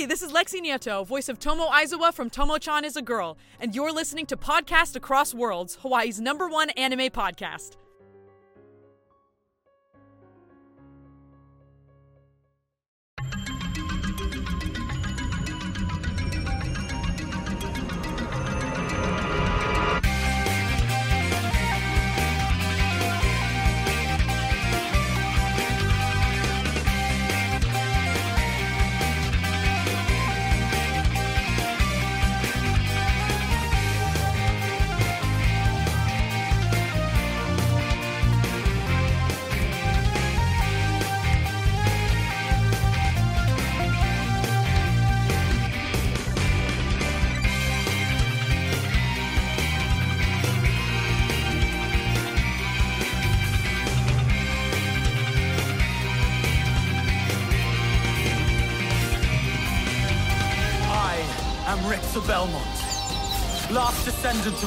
Hi, this is Lexi Nieto, voice of Tomo Aizawa from Tomo-chan is a Girl, and you're listening to Podcast Across Worlds, Hawaii's number one anime podcast.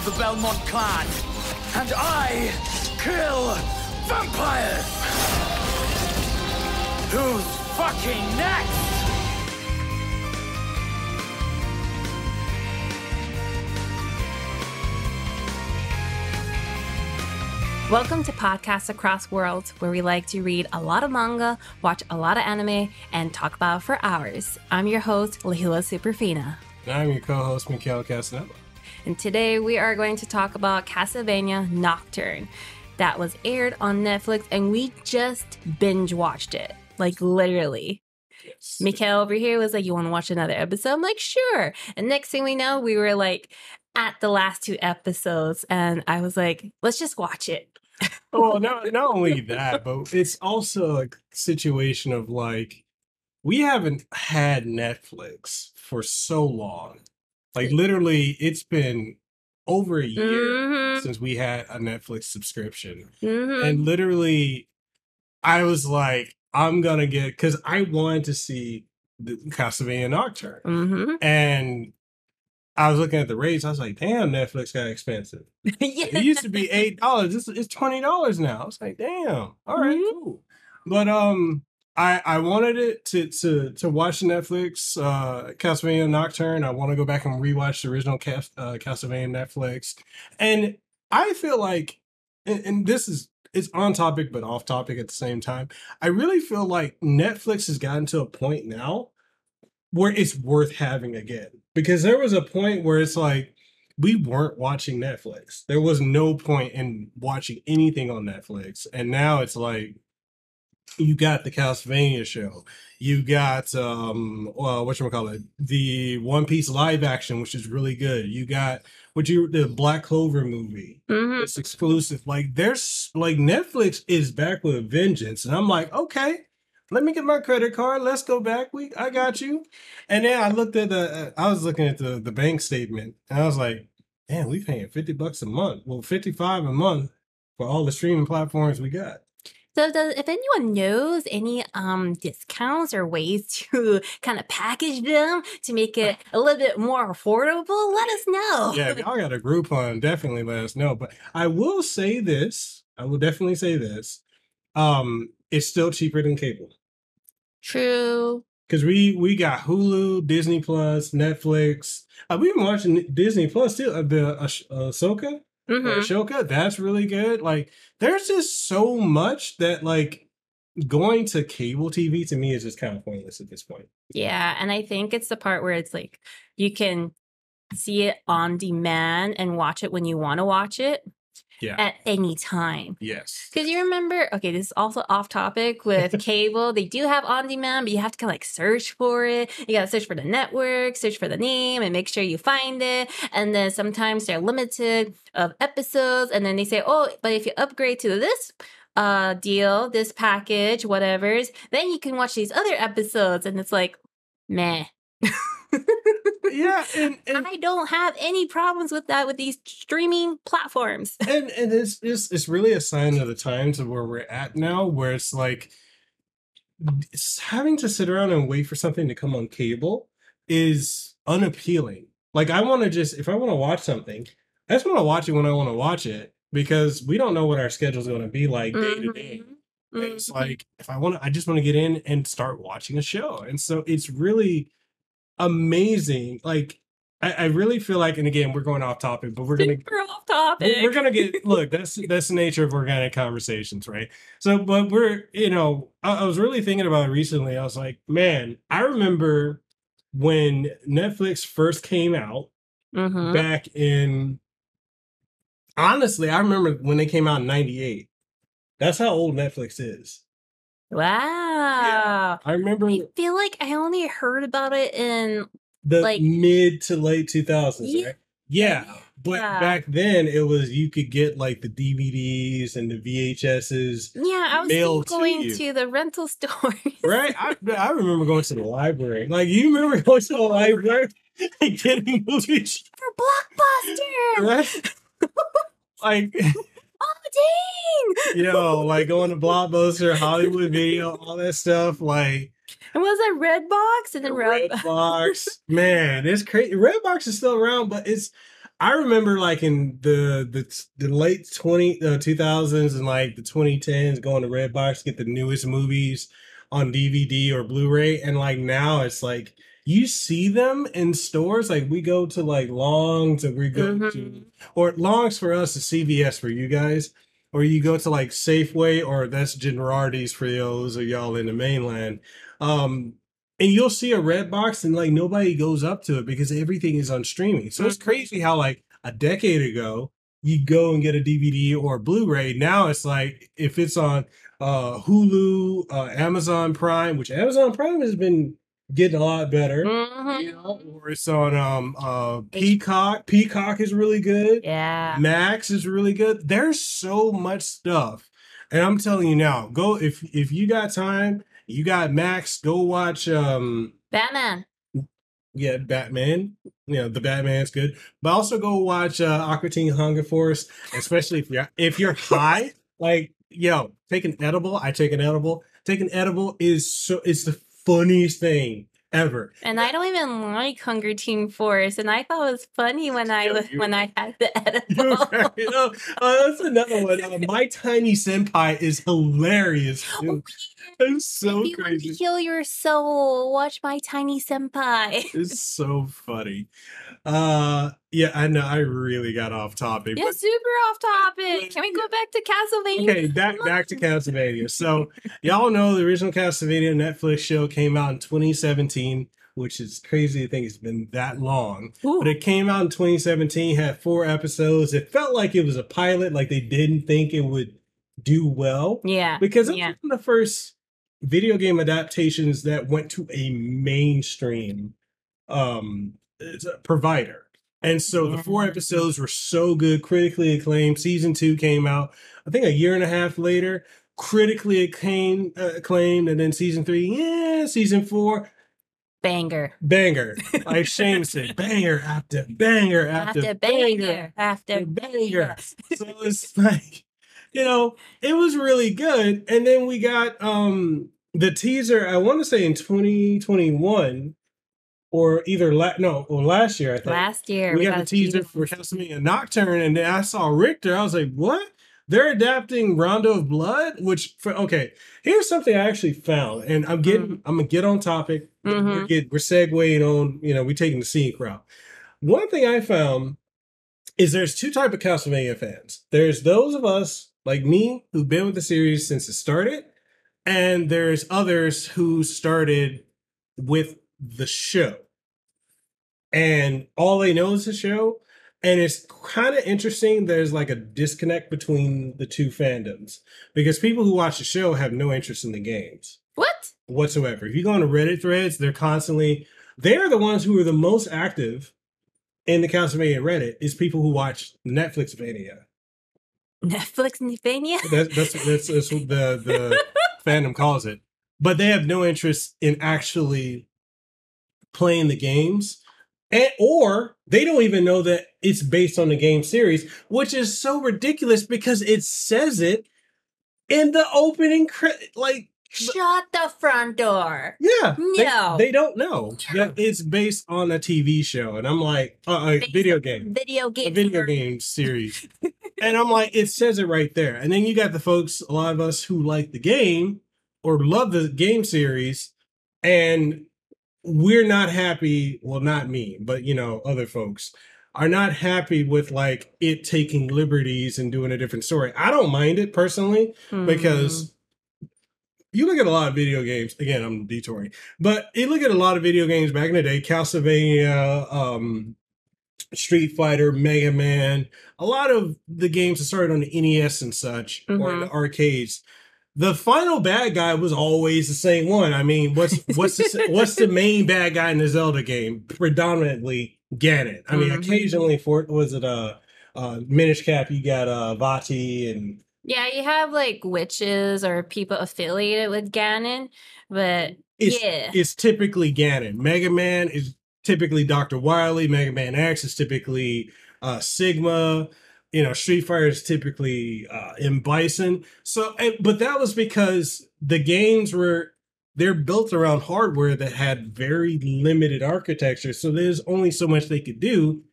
Of the Belmont clan, and I kill vampires! Who's fucking next? Welcome to Podcasts Across Worlds, where we like to read a lot of manga, watch a lot of anime, and talk about it for hours. I'm your host, Lehua Superfina. And I'm your co-host, Mekel Kasanova. And today we are going to talk about Castlevania Nocturne. That was aired on Netflix, and we just binge watched it. Like, literally. Mekel over here was like, You want to watch another episode? I'm like, Sure. And next thing we know, we were like at the last two episodes, and I was like, Let's just watch it. Oh, well, not not only that, but it's also a situation of like we haven't had Netflix for so long. Like literally, it's been over a year Mhm. since we had a Netflix subscription, Mhm. and literally, I was like, I'm gonna get because I wanted to see the Castlevania Nocturne, Mhm. and I was looking at the rates. I was like, damn, Netflix got expensive. yeah. It used to be eight dollars. It's, it's twenty dollars now. I was like, damn. All right, Mhm. cool. But um, I I wanted it to to to watch Netflix uh Castlevania Nocturne. I want to go back and rewatch the original Cas- uh, Castlevania Netflix, and I feel like, and, and this is it's on topic but off topic at the same time. I really feel like Netflix has gotten to a point now where it's worth having again because there was a point where it's like we weren't watching Netflix. There was no point in watching anything on Netflix. And now it's like you got the Castlevania show. You got um well what you call it? The One Piece live action, which is really good. You got what you the Black Clover movie. Mhm. It's exclusive. Like there's like Netflix is back with a vengeance. And I'm like, okay, let me get my credit card. Let's go back. We I got you. And then I looked at the I was looking at the the bank statement and I was like, damn, we paying 50 bucks a month. Well, 55 a month for all the streaming platforms we got. So, does, if anyone knows any um discounts or ways to kind of package them to make it a little bit more affordable, let us know. Yeah, if y'all got a Groupon, definitely let us know. But I will say this. I will definitely say this. Um, it's still cheaper than cable. True. Cause we we got Hulu, Disney Plus, Netflix. Uh, we've been watching Disney Plus too. Uh, the uh, Ahsoka, Mhm. uh, Ahsoka, that's really good. Like, there's just so much that like going to cable TV to me is just kind of pointless at this point. Yeah, and I think it's the part where it's like you can see it on demand and watch it when you want to watch it Yeah. at any time. Yes. Because you remember, okay, this is also off topic with cable. They do have on demand, but you have to kind of like search for it. You got to search for the network, search for the name, and make sure you find it. And then sometimes they're limited of episodes. And then they say, oh, but if you upgrade to this uh deal, this package, whatever's, then you can watch these other episodes. And it's like, meh. Yeah, and and, I don't have any problems with that with these streaming platforms. and and it's it's it's really a sign of the times of where we're at now, where it's like it's having to sit around and wait for something to come on cable is unappealing. Like I want to just if I want to watch something, I just want to watch it when I want to watch it because we don't know what our schedule is going to be like day to day. Mhm. It's Mhm. like if I want to, I just want to get in and start watching a show, and so it's really amazing. Like I, I really feel like, and again, we're going off topic, but we're gonna Super off topic. we're gonna get look that's that's the nature of organic conversations right so but we're you know I, I was really thinking about it recently i was like man i remember when netflix first came out Mhm. back in honestly i remember when they came out in 98 that's how old netflix is Wow. i remember I feel like I only heard about it in the like- mid to late 2000s Yeah. right yeah but Yeah. back then it was you could get like the dvds and the vhs's yeah, I was to going you. to the rental stores. Right? I, I remember going to the library. Like, you remember going to the library and getting movies, For Blockbuster. right? like, Oh dang! you know, like going to Blockbuster, Hollywood Video, all that stuff. Like, And was that Red Box and then Red? Box? Man, it's crazy. Red Box is still around, but it's. I remember like in the the, the late 20 uh, 2000s and like the 2010s going to Redbox to get the newest movies on DVD or Blu-ray and like now it's like you see them in stores like we go to like Longs or we go to Mhm. or Longs for us is CVS for you guys or you go to like Safeway or that's Generardi's for those of y'all in the mainland um and you'll see a red box and like nobody goes up to it because everything is on streaming so it's Mhm. crazy how like a decade ago you go and get a dvd or a blu-ray now it's like if it's on uh hulu uh amazon prime which amazon prime has been getting a lot better Mhm. you know, or it's on um uh peacock peacock is really good Yeah. Max is really good. There's so much stuff. And I'm telling you now, go if if you got time, you got Max, go watch um Batman. yeah, Batman. You know, the Batman's good. But also go watch uh Aqua Teen Hunger Force, especially if you're if you're high, like yo, take an edible. I take an edible. Take an edible is so it's the funniest thing ever. And I don't even like Hunger Team Force, and I thought it was funny when I was you- when I had the you edible. know, uh, that's another one. Uh, My Tiny Senpai is hilarious. Dude. It's so if you want to crazy. heal your soul, watch my tiny senpai. It's so funny. Uh, yeah, I know. I really got off topic. Yeah, super off topic. Can we go back to Castlevania? Okay, back back to Castlevania. So y'all know the original Castlevania Netflix show came out in 2017, which is crazy to think it's been that long. Ooh. But it came out in 2017, had four episodes. It felt like it was a pilot, like they didn't think it would do well. yeah. Because it Yeah. one of the first video game adaptations that went to a mainstream um provider. And so the four episodes were so good, critically acclaimed. Season two came out, I think, a year and a half later. Critically acclaimed, uh, acclaimed, and then season three, yeah, season four, Banger. banger. Like Shane said, banger after banger after, After banger banger. After banger. banger. so it's like you know it was really good and then we got um the teaser i want to say in 2021 or either la- no or last year i think Last year we, got, a the teaser for Castlevania Nocturne, and then I saw Richter. I was like, "What? They're adapting Rondo of Blood?" Which, for, okay, here's something I actually found, and I'm getting, Mm-hmm. I'm gonna get on topic. We're Mhm. get, we're segueing on, you know, we're taking the scenic route. One thing I found is there's two type of Castlevania fans. There's those of us like me who've been with the series since it started, and there's others who started with the show and all they know is the show. And it's kind of interesting. There's like a disconnect between the two fandoms because people who watch the show have no interest in the games What? whatsoever. If you go on Reddit threads, they're constantly they're the ones who are the most active in the Castlevania Reddit is people who watch Netflix Mania. Netflix Vania? That's that's that's, that's what the the fandom calls it. But they have no interest in actually playing the games. And, or they don't even know that it's based on the game series, which is so ridiculous because it says it in the opening credit. Like, Shut the front door. yeah, No. they, don't know it's based on a TV show, and I'm like, uh, a Based video game Video a game. video game series. and I'm like, it says it right there. And then you got the folks, a lot of us who like the game or love the game series, and we're not happy. Well, not me, but you know, other folks are not happy with like it taking liberties and doing a different story. I don't mind it personally Mm. because you look at a lot of video games. Again, I'm detouring, but you look at a lot of video games back in the day, Castlevania, um, Street Fighter, Mega Man, a lot of the games that started on the NES and such, or the arcades. The final bad guy was always the same one. I mean, what's what's the, what's the main bad guy in the Zelda game? Predominantly Ganon. I mean, Mhm. occasionally for was it uh uh Minish Cap, you got uh Vaati and Yeah, you have like witches or people affiliated with Ganon, but it's yeah. it's typically Ganon. Mega Man is typically Dr. Wily. Mega Man X is typically uh, Sigma. You know, Street Fighter is typically uh, M Bison. So, and, but that was because the games were they're built around hardware that had very limited architecture. So there's only so much they could do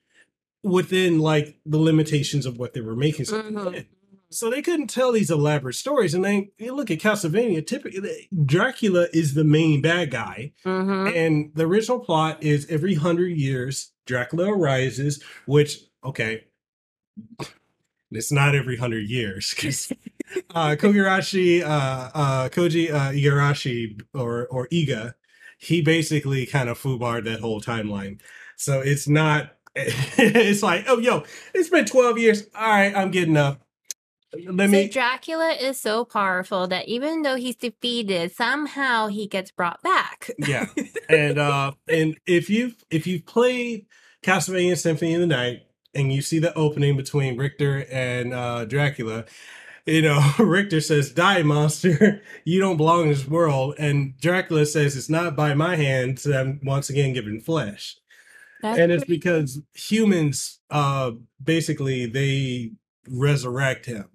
within like the limitations of what they were making. So Mhm. So they couldn't tell these elaborate stories. And then you look at Castlevania, typically Dracula is the main bad guy. Mhm. And the original plot is every hundred years, Dracula arises, which, okay, it's not every hundred years. 'cause, uh, Kogirashi, uh, uh, Koji uh, Igarashi, or, or Iga, he basically kind of foobarred that whole timeline. So it's not, it's like, oh, yo, it's been 12 years. All right, I'm getting up. Let So. Dracula is so powerful that even though he's defeated, somehow he gets brought back. yeah. And uh and if you if you've played castlevania symphony of the night and you see the opening between richter and uh dracula you know richter says die monster. You don't belong in this world. And dracula says it's not by my hands. That i'm once again given flesh. That's and it's because humans uh basically they resurrect him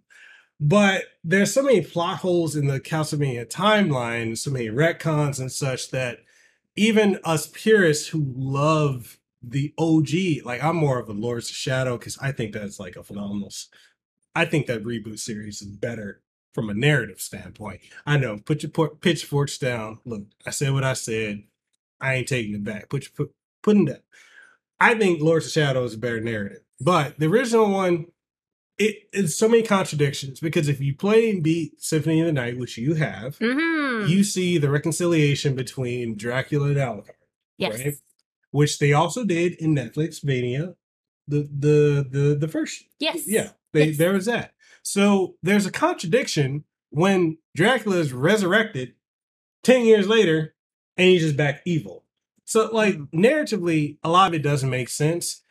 but there's so many plot holes in the Castlevania timeline, so many retcons and such that even us purists who love the OG, like I'm more of a Lords of Shadow because I think that's like a phenomenal. I think that reboot series is better from a narrative standpoint. I know, put your pitchforks down. Look, I said what I said. I ain't taking it back. Put your put putting that. I think Lords of Shadow is a better narrative, but the original one it, it's so many contradictions because if you play and beat Symphony of the Night, which you have, Mhm. you see the reconciliation between Dracula and Alucard, yes. right? which they also did in Netflix Mania, the the the the first. Yes. Yeah, they, Yes. there was that. So there's a contradiction when Dracula is resurrected ten years later, and he's just back evil. So like Mm. narratively, a lot of it doesn't make sense.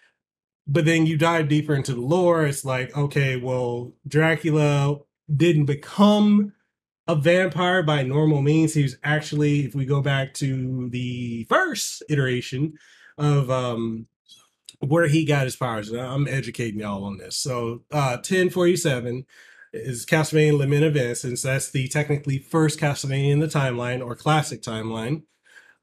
But then you dive deeper into the lore, it's like, okay, well, Dracula didn't become a vampire by normal means. He was actually, if we go back to the first iteration of um where he got his powers, I'm educating y'all on this. So uh 1047 is Castlevania Lament of Innocence. That's the technically first Castlevania in the timeline or classic timeline.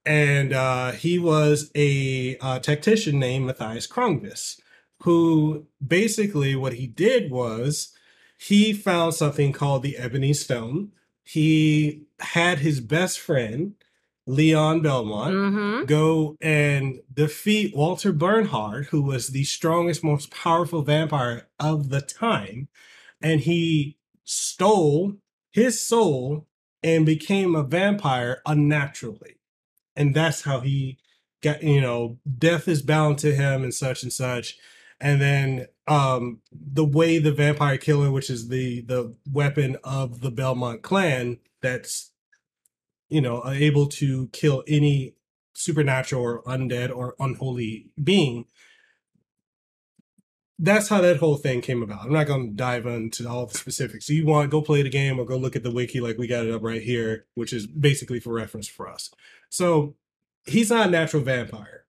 And uh, he was a uh, tactician named Mathias Cronqvist, who basically what he did was he found something called the Ebony Stone. He had his best friend, Leon Belmont, Mm-hmm. go and defeat Walter Bernhard, who was the strongest, most powerful vampire of the time. And he stole his soul and became a vampire unnaturally. And that's how he got, you know, death is bound to him and such and such. And then um the way the vampire killer, which is the the weapon of the Belmont clan, that's you know, able to kill any supernatural or undead or unholy being. That's how that whole thing came about. I'm not going to dive into all the specifics. So you want go play the game or go look at the wiki like we got it up right here, which is basically for reference for us. So he's not a natural vampire.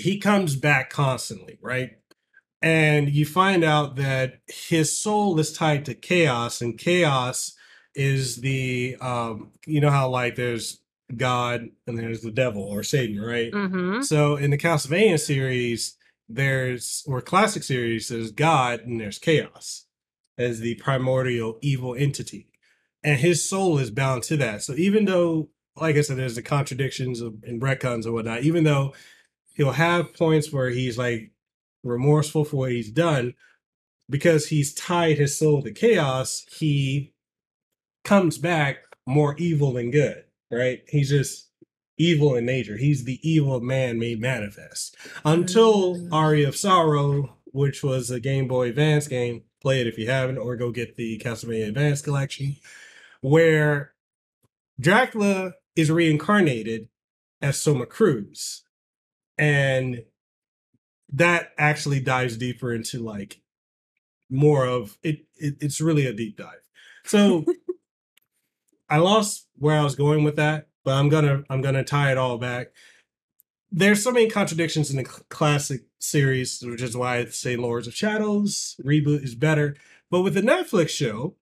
He comes back constantly, right? And you find out that his soul is tied to chaos, and chaos is the um you know how like there's God and there's the devil or Satan, right? Mm-hmm. So in the Castlevania series, there's or classic series, there's God and there's chaos as the primordial evil entity. And his soul is bound to that. So even though like I said, there's the contradictions of, and retcons and whatnot. Even though he'll have points where he's like remorseful for what he's done, because he's tied his soul to chaos, he comes back more evil than good. Right? He's just evil in nature. He's the evil man made manifest. Until Mm. Aria of Sorrow, which was a Game Boy Advance game, play it if you haven't, or go get the Castlevania Advance collection, where Dracula is reincarnated as Soma Cruz. And that actually dives deeper into like more of it, it it's really a deep dive. So I lost where I was going with that, but I'm gonna I'm gonna tie it all back. There's so many contradictions in the classic series, which is why I say Lords of Shadows reboot is better. But with the Netflix show,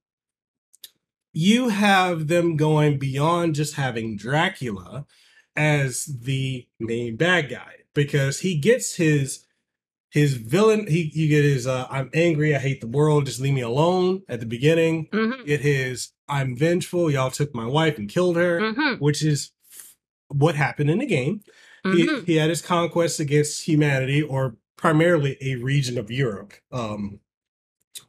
you have them going beyond just having Dracula as the main bad guy because he gets his his villain he you get his uh I'm angry, I hate the world, just leave me alone at the beginning. Mhm. Get his I'm vengeful, y'all took my wife and killed her, Mhm. which is what happened in the game. Mhm. He, he had his conquests against humanity or primarily a region of Europe. Um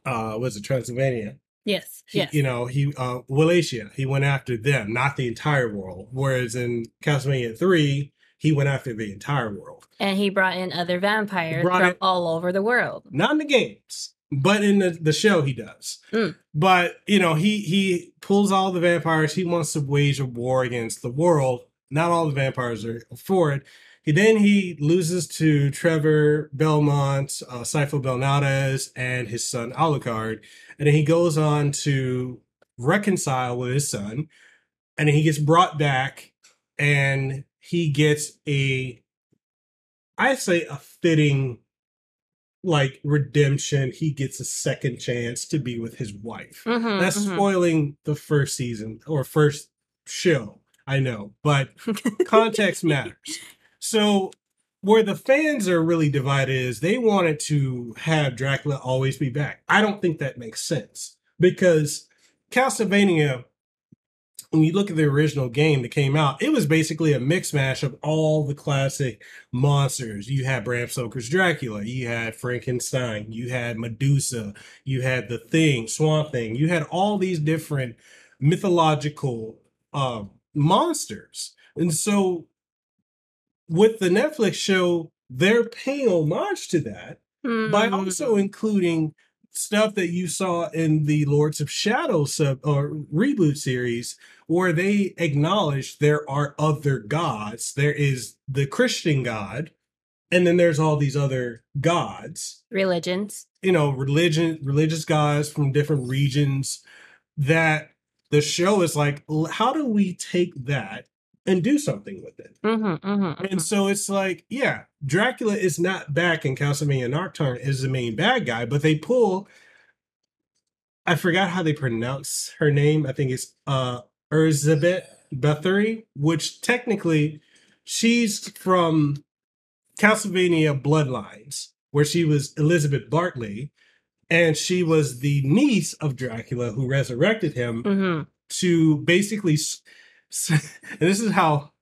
uh was it Transylvania? Yes. He- Yes. You know, he uh Wallachia, he went after them, not the entire world. Whereas in Castlevania 3, he went after the entire world. and he brought in other vampires from in- all over the world. Not in the games, but in the, the show he does. Mm. But you know, he he pulls all the vampires, he wants to wage a war against the world. Not all the vampires are for it. He then he loses to Trevor Belmont, uh, Sypha Belnades, and his son Alucard, and then he goes on to reconcile with his son, and then he gets brought back, and he gets a, I say a fitting, like redemption. He gets a second chance to be with his wife. Mhm, That's mhm. spoiling the first season or first show. I know, but context matters. So where the fans are really divided is they wanted to have Dracula always be back. I don't think that makes sense because Castlevania, when you look at the original game that came out, it was basically a mix mash of all the classic monsters. You had Bram Stoker's Dracula, you had Frankenstein, you had Medusa, you had the Thing, Swamp Thing, you had all these different mythological uh, monsters. And so with the Netflix show, they're paying homage to that by Mm. also including stuff that you saw in the Lords of Shadow sub or reboot series, where they acknowledge there are other gods. There is the Christian God, and then there's all these other gods. religions. You know, religion, religious gods from different regions. That the show is like, how do we take that and do something with it? Mm-hmm, mm-hmm, And so it's like, yeah, Dracula is not back in Castlevania Nocturne is the main bad guy, but they pull. I forgot how they pronounce her name. I think it's uh Elizabeth Bathory, which technically she's from Castlevania Bloodlines, where she was Elizabeth Bartley, and she was the niece of Dracula who resurrected him mm-hmm. to basically and this is how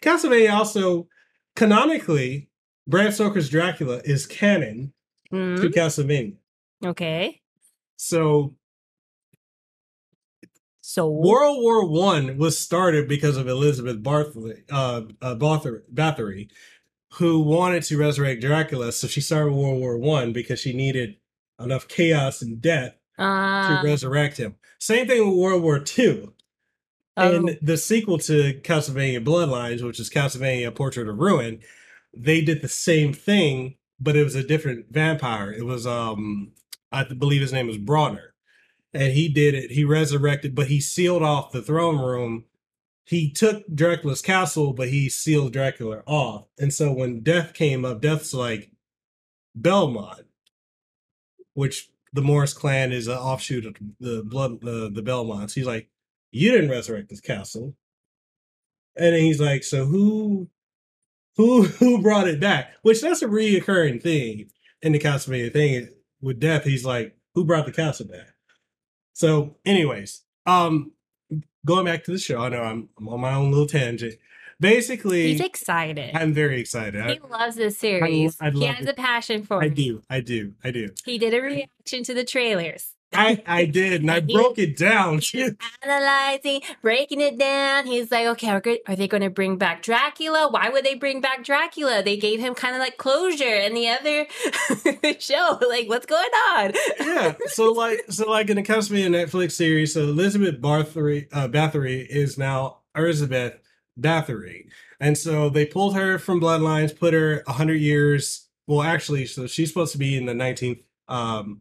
Castlevania also canonically Bram Stoker's Dracula is canon to mm Castlevania. Okay. So So World War One was started because of Elizabeth Barthley, uh, uh Bathory, Bathory, who wanted to resurrect Dracula. So she started World War One because she needed enough chaos and death to uh, resurrect him. Same thing with World War Two. oh, And the sequel to Castlevania Bloodlines, which is Castlevania Portrait of Ruin, they did the same thing, but it was a different vampire. It was um I believe his name was Brauner. And he did it, he resurrected, but he sealed off the throne room. He took Dracula's castle, but he sealed Dracula off. And so when death came up, death's like Belmont, which the Morris clan is an offshoot of the blood uh, the Belmonts. He's like, you didn't resurrect this castle. And he's like, so who who who brought it back? Which that's a reoccurring thing in the Castlevania thing with death. He's like, who brought the castle back? So, anyways, um going back to the show, I know I'm, I'm on my own little tangent. Basically, He's excited. I'm very excited. he I, loves this series. I he has it. a passion for I it. do, I do, I do. He did a reaction to the trailers. I I did, and I broke it down He was too. analyzing, breaking it down. He's like, okay, are, are they going to bring back Dracula? Why would they bring back Dracula? They gave him kind of like closure in the other show. Like, what's going on? yeah. So like so like in the Castlevania Netflix series, so Elizabeth Bathory uh, Bathory is now Elizabeth Bathory, and so they pulled her from Bloodlines, put her hundred years. Well, actually, so she's supposed to be in the nineteenth um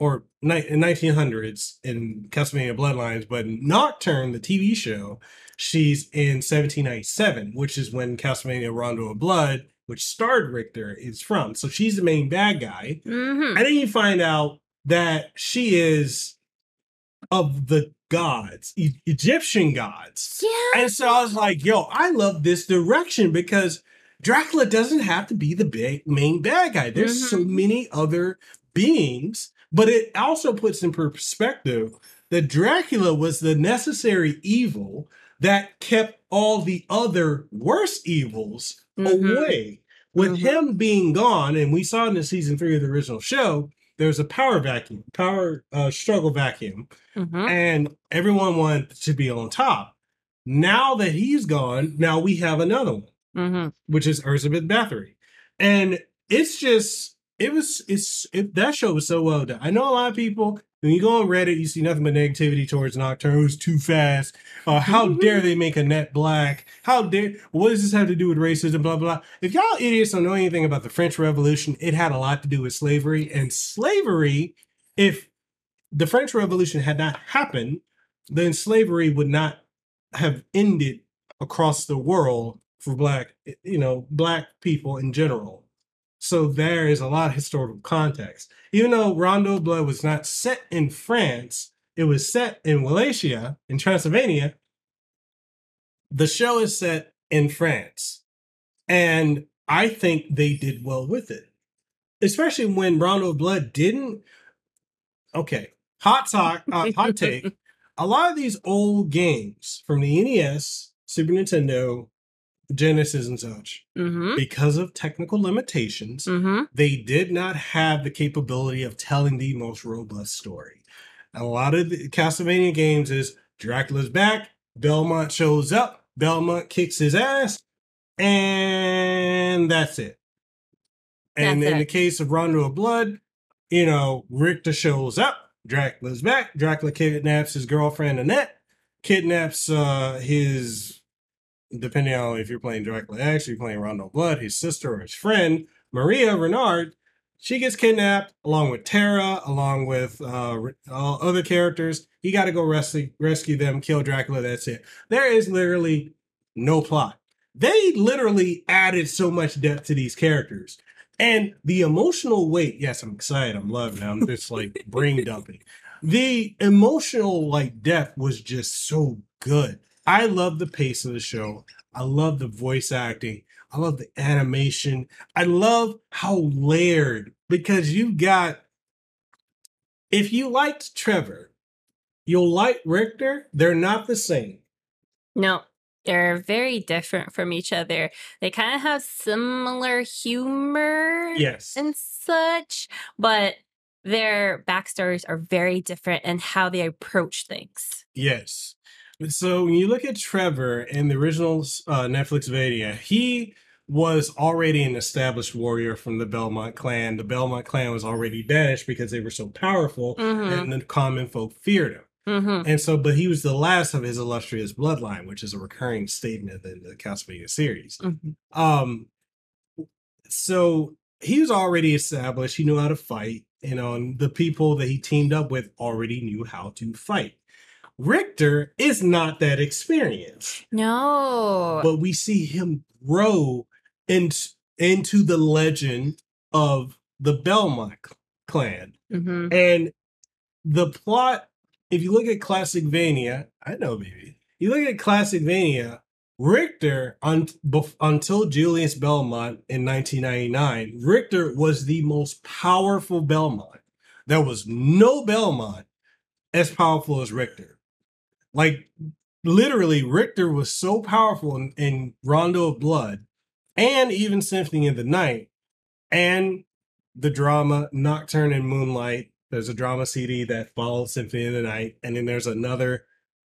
or ni- in nineteen hundreds in Castlevania Bloodlines, but Nocturne, the TV show, she's in seventeen ninety seven, which is when Castlevania Rondo of Blood. Which starred Richter is from. So she's the main bad guy. Mm-hmm. And then you find out that she is of the gods, E- Egyptian gods. Yeah. And so I was like, yo, I love this direction because Dracula doesn't have to be the big, main bad guy. There's so Mhm. many other beings, but it also puts in perspective that Dracula was the necessary evil that kept all the other worse evils Mhm. away. With Mhm. him being gone, and we saw in the season three of the original show, there's a power vacuum, power uh, struggle vacuum, Mm-hmm. and everyone wanted to be on top. Now that he's gone, now we have another one, Mm-hmm. which is Elizabeth Bathory, and it's just it was it's it, that show was so well done. I know a lot of people when you go on Reddit, you see nothing but negativity towards Nocturne. It was too fast. Uh, how dare they make Annette black? How dare? What does this have to do with racism? Blah blah. If y'all idiots don't know anything about the French Revolution, it had a lot to do with slavery and slavery. If the French Revolution had not happened, then slavery would not have ended across the world for black, you know, black people in general. So there is a lot of historical context. Even though Rondo Blood was not set in France, it was set in Wallachia, in Transylvania. The show is set in France. And I think they did well with it. Especially when Rondo Blood didn't. Okay. Hot talk, uh, hot take. A lot of these old games from the NES, Super Nintendo, Genesis, and such, Mm-hmm. because of technical limitations, Mm-hmm. they did not have the capability of telling the most robust story. A lot of the Castlevania games is Dracula's back, Belmont shows up, Belmont kicks his ass, and that's it. And That's in it. the case of Rondo of Blood, you know, Richter shows up, Dracula's back, Dracula kidnaps his girlfriend Annette, kidnaps uh his depending on if you're playing Dracula X, you're playing Rondo Blood, his sister or his friend, Maria Renard, she gets kidnapped along with Tera, along with uh, all other characters. You got to go rescue rescue them, kill Dracula. That's it. There is literally no plot. They literally added so much depth to these characters, and the emotional weight. Yes, I'm excited. I'm loving. it. I'm just like brain dumping. The emotional like depth was just so good. I love the pace of the show. I love the voice acting. I love the animation. I love how layered because you've got. If you liked Trevor, you'll like Richter. They're not the same. No, they're very different from each other. They kind of have similar humor Yes. and such, but their backstories are very different and how they approach things. Yes. So when you look at Trevor in the original uh, Netflix Vania, he was already an established warrior from the Belmont clan. The Belmont clan was already banished because they were so powerful Mhm. and the common folk feared him. Mm-hmm. And so, but he was the last of his illustrious bloodline, which is a recurring statement in the Castlevania series. Mhm. Um, so he was already established. He knew how to fight. You know, and the people that he teamed up with already knew how to fight. Richter is not that experienced, No. but we see him grow in, into the legend of the Belmont clan. hmm And the plot, if you look at Classic Vania, I know, baby. You look at Classic Vania, Richter, un- bef- until Julius Belmont in 1999, Richter was the most powerful Belmont. There was no Belmont as powerful as Richter. Like, literally Richter was so powerful in, in Rondo of Blood and even Symphony of the Night and the drama Nocturne and Moonlight. There's a drama CD that follows Symphony of the Night, and then there's another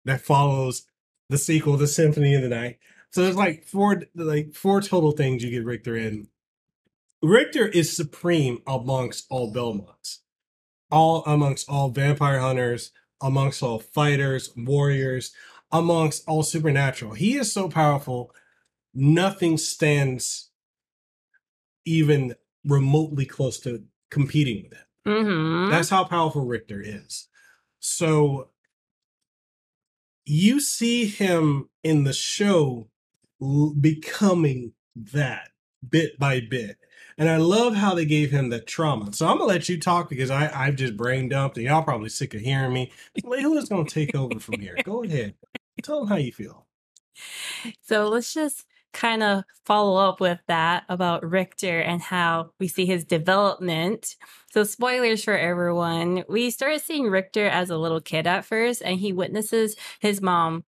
that follows the sequel to Symphony of the Night. So there's like four like four total things you get Richter in. Richter is supreme amongst all Belmonts, all amongst all vampire hunters, amongst all fighters, warriors, amongst all supernatural. He is so powerful, nothing stands even remotely close to competing with him. Mm-hmm. That's how powerful Richter is. So you see him in the show l- becoming that bit by bit. And I love how they gave him the trauma. So I'm gonna let you talk because I, I've just brain dumped and y'all probably sick of hearing me. Who is gonna take over from here? Go ahead. Tell them how you feel. So let's just kind of follow up with that about Richter and how we see his development. So, spoilers for everyone. We started seeing Richter as a little kid at first, and he witnesses his mom,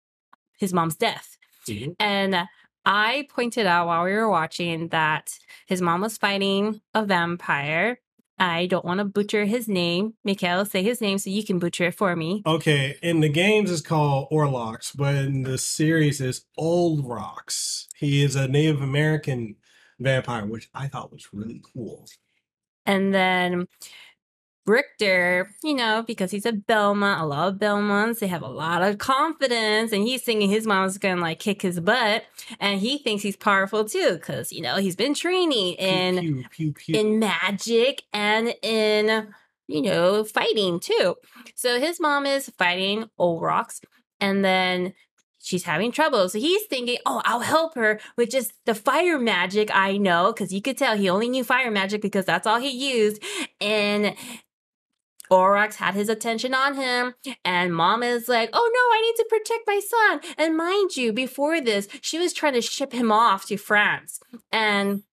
his mom's death. Mm-hmm. And I pointed out while we were watching that his mom was fighting a vampire. I don't want to butcher his name. Mekel, say his name so you can butcher it for me. Okay, in the games it's called Orlocks, but in the series is Olrox. He is a Native American vampire, which I thought was really cool. And then Richter, you know, because he's a Belmont, a lot of Belmonts, they have a lot of confidence, and he's thinking his mom's gonna like kick his butt, and he thinks he's powerful too, because you know he's been training in pew, pew, pew. in magic and in you know fighting too. So his mom is fighting Olrox, and then she's having trouble. So he's thinking, oh, I'll help her with just the fire magic I know, because you could tell he only knew fire magic because that's all he used. And Olrox had his attention on him, and mom is like, Oh no, I need to protect my son. And mind you, before this, she was trying to ship him off to France. And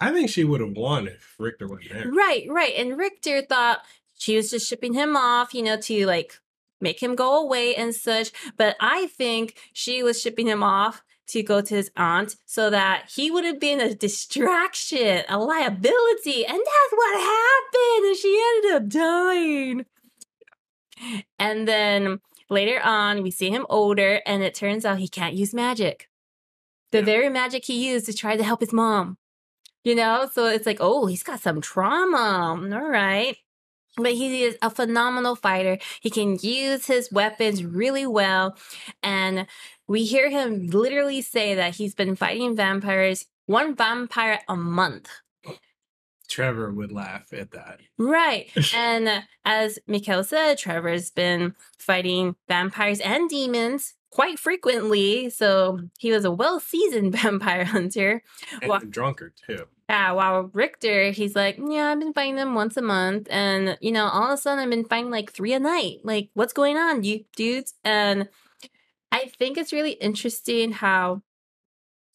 I think she would have won if Richter wasn't there. Right, right. And Richter thought she was just shipping him off, you know, to like make him go away and such. But I think she was shipping him off to go to his aunt so that he would have been a distraction, a liability. And that's what happened. And she ended up dying. And then later on, we see him older, and it turns out he can't use magic. The Yeah. very magic he used to try to help his mom. You know, so it's like, oh, he's got some trauma. All right. But he is a phenomenal fighter. He can use his weapons really well. And we hear him literally say that he's been fighting vampires, one vampire a month. Trevor would laugh at that. Right. and uh, as Mekel said, Trevor's been fighting vampires and demons quite frequently. So he was a well seasoned vampire hunter. And Wha- a drunkard too. Yeah, while Richter, he's like, yeah, I've been fighting them once a month, and you know, all of a sudden, I've been fighting like three a night. Like, what's going on, you dudes? And I think it's really interesting how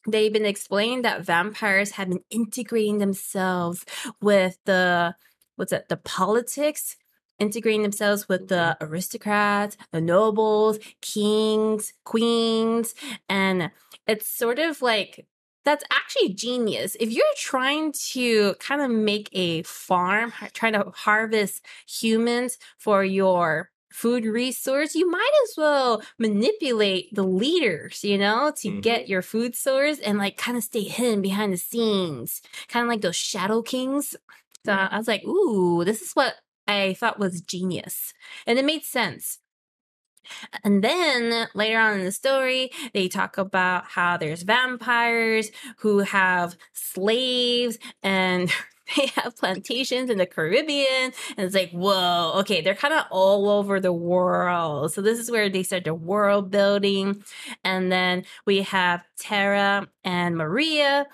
they've been explaining that vampires have been integrating themselves with the what's that the politics, integrating themselves with the mm-hmm. aristocrats, the nobles, kings, queens, and it's sort of like that's actually genius. If you're trying to kind of make a farm, trying to harvest humans for your food resource, you might as well manipulate the leaders, you know, to Mhm. get your food source and like kind of stay hidden behind the scenes, kind of like those shadow kings. So I was like, ooh, this is what I thought was genius. And it made sense. And then later on in the story, they talk about how there's vampires who have slaves and they have plantations in the Caribbean. And it's like, whoa, okay, they're kind of all over the world. So this is where they start the world building. And then we have Tera and Maria.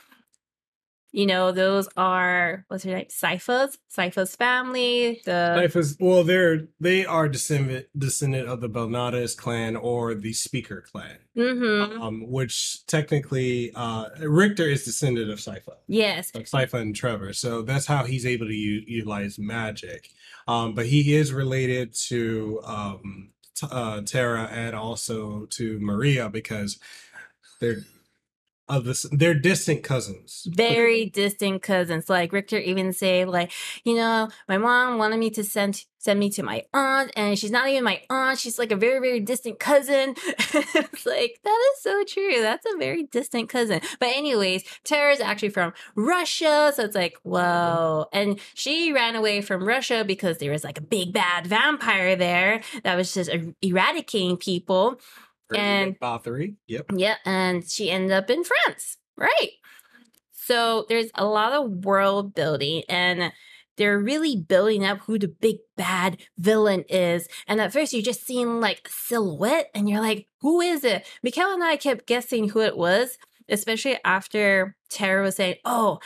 You know, those are what's her name? Sypha's, Sypha's family. The Life well, they're they are descendant descendant of the Belnades clan or the Speaker clan, Mm-hmm. um, which technically uh, Richter is descendant of Sypha, yes, of and Trevor. So that's how he's able to u- utilize magic. Um, but he is related to um, t- uh, Tera and also to Maria because they're of this they're distant cousins. very distant cousins. Like Richter even say, like, you know, my mom wanted me to send send me to my aunt, and she's not even my aunt. She's like a very, very distant cousin. it's like that is so true. That's a very distant cousin. But anyways, Tera is actually from Russia, so it's like, whoa. And she ran away from Russia because there was like a big bad vampire there that was just er- eradicating people. And- Bathory. Yep. Yeah, and she ended up in France. Right. So there's a lot of world building and they're really building up who the big bad villain is. And at first you're just seeing like silhouette and you're like, who is it? Mekel and I kept guessing who it was, especially after Tera was saying, Oh,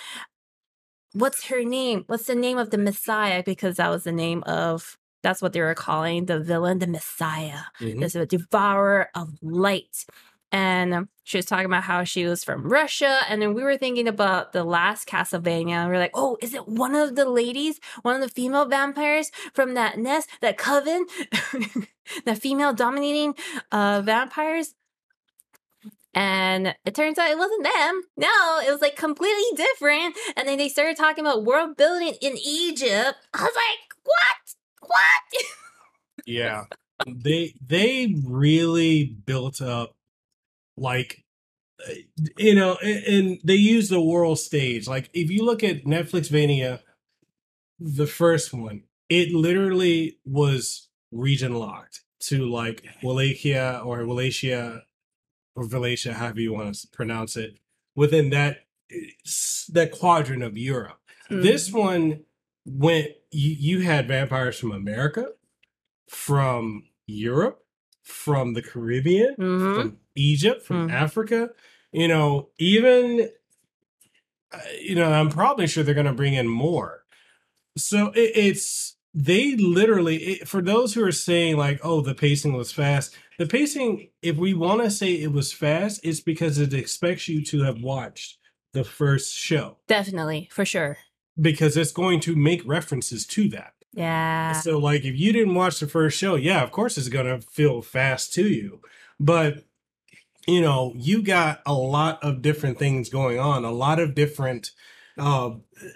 what's her name? What's the name of the Messiah? Because that was the name of that's what they were calling the villain, the Messiah Mhm. is a devourer of light. And she was talking about how she was from Russia. And then we were thinking about the last Castlevania. And we are like, oh, is it one of the ladies, one of the female vampires from that nest, that coven, that female dominating uh, vampires? And it turns out it wasn't them. No, it was like completely different. And then they started talking about world building in Egypt. I was like, what? What? Yeah. they they really built up like uh, you know and, and they use the world stage like if you look at netflix vania the first one it literally was region locked to like wallachia or wallachia or wallachia however you want to pronounce it within that that quadrant of europe this one went you, you had vampires from america from europe from the caribbean Mhm. from egypt from Mhm. africa you know even uh, you know i'm probably sure they're going to bring in more so it, it's they literally it, for those who are saying like oh the pacing was fast the pacing if we want to say it was fast it's because it expects you to have watched the first show Definitely, for sure. Because it's going to make references to that. Yeah. So, like, if you didn't watch the first show, yeah, of course it's going to feel fast to you. But, you know, you got a lot of different things going on, a lot of different, uh,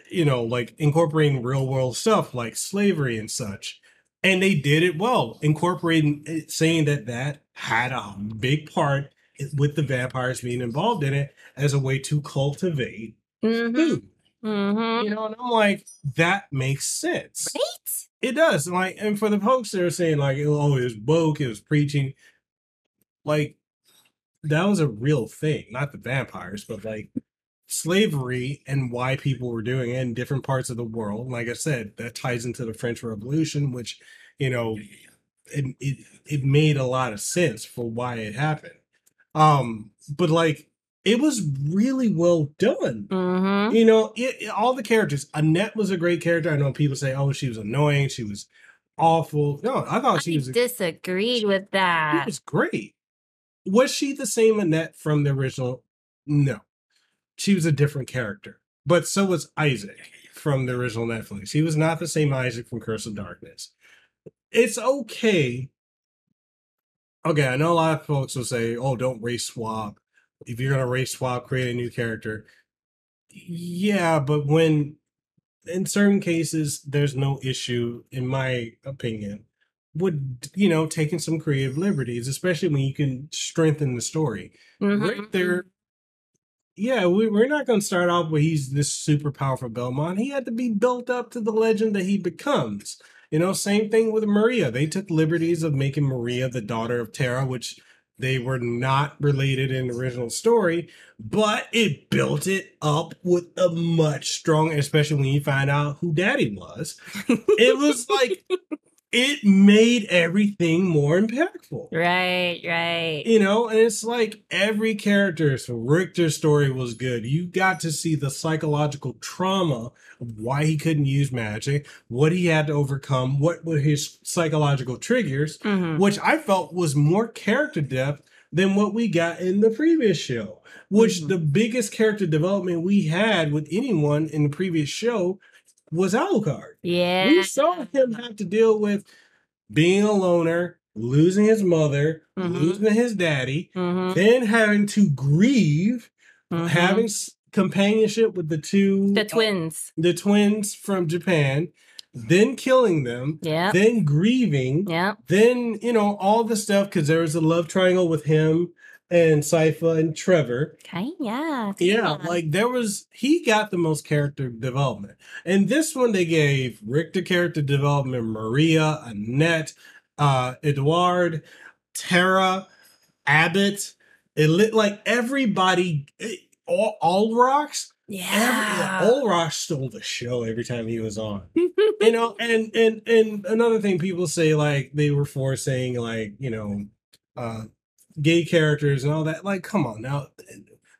you know, like incorporating real world stuff like slavery and such. And they did it well, incorporating it, saying that that had a big part with the vampires being involved in it as a way to cultivate Mm-hmm. food. Mm-hmm. You know, and I'm like, that makes sense. Right? It does. Like, and for the folks that are saying like, oh, it was woke, it was preaching, like that was a real thing, not the vampires, but like slavery and why people were doing it in different parts of the world. Like I said, that ties into the French Revolution, which, you know, it it, it made a lot of sense for why it happened. Um, but like it was really well done. Mm-hmm. You know, it, it- all the characters. Annette was a great character. I know people say, "Oh, she was annoying. She was awful." No, I thought she I was. disagreed with that. She was great. Was she the same Annette from the original? No, she was a different character. But so was Isaac from the original Netflix. He was not the same Isaac from Curse of Darkness. It's okay. Okay, I know a lot of folks will say, "Oh, don't race swap." If you're gonna race swap, create a new character. Yeah, but when in certain cases there's no issue, in my opinion, with you know taking some creative liberties, especially when you can strengthen the story. Mhm. Right there, yeah, we, we're not going to start off with he's this super powerful Belmont. He had to be built up to the legend that he becomes. You know, same thing with Maria. They took liberties of making Maria the daughter of Tera, which they were not related in the original story, but it built it up with a much stronger, especially when you find out who daddy was. It was like it made everything more impactful. Right, right. You know, and it's like every character. So Richter's story was good. You got to see the psychological trauma of why he couldn't use magic, what he had to overcome, what were his psychological triggers, Mhm. which I felt was more character depth than what we got in the previous show. Which Mhm. the biggest character development we had with anyone in the previous show was Alucard. Yeah. We saw him have to deal with being a loner, losing his mother, Mhm. losing his daddy, Mhm, then having to grieve, mhm. having companionship with the two the uh, twins. the twins from Japan, then killing them, Yeah. then grieving, Yeah. then you know all the stuff because there was a love triangle with him and Sypha and Trevor. Okay. Yeah. Yeah, like there was he got the most character development. And this one they gave Rick the character development, Maria, Annette, uh, Edward, Tera, Abbott. It lit like everybody eh, all, Olrox. yeah. Every, Olrox stole the show every time he was on. you know, and and and another thing people say like they were forcing like, you know, uh gay characters and all that. Like, come on now.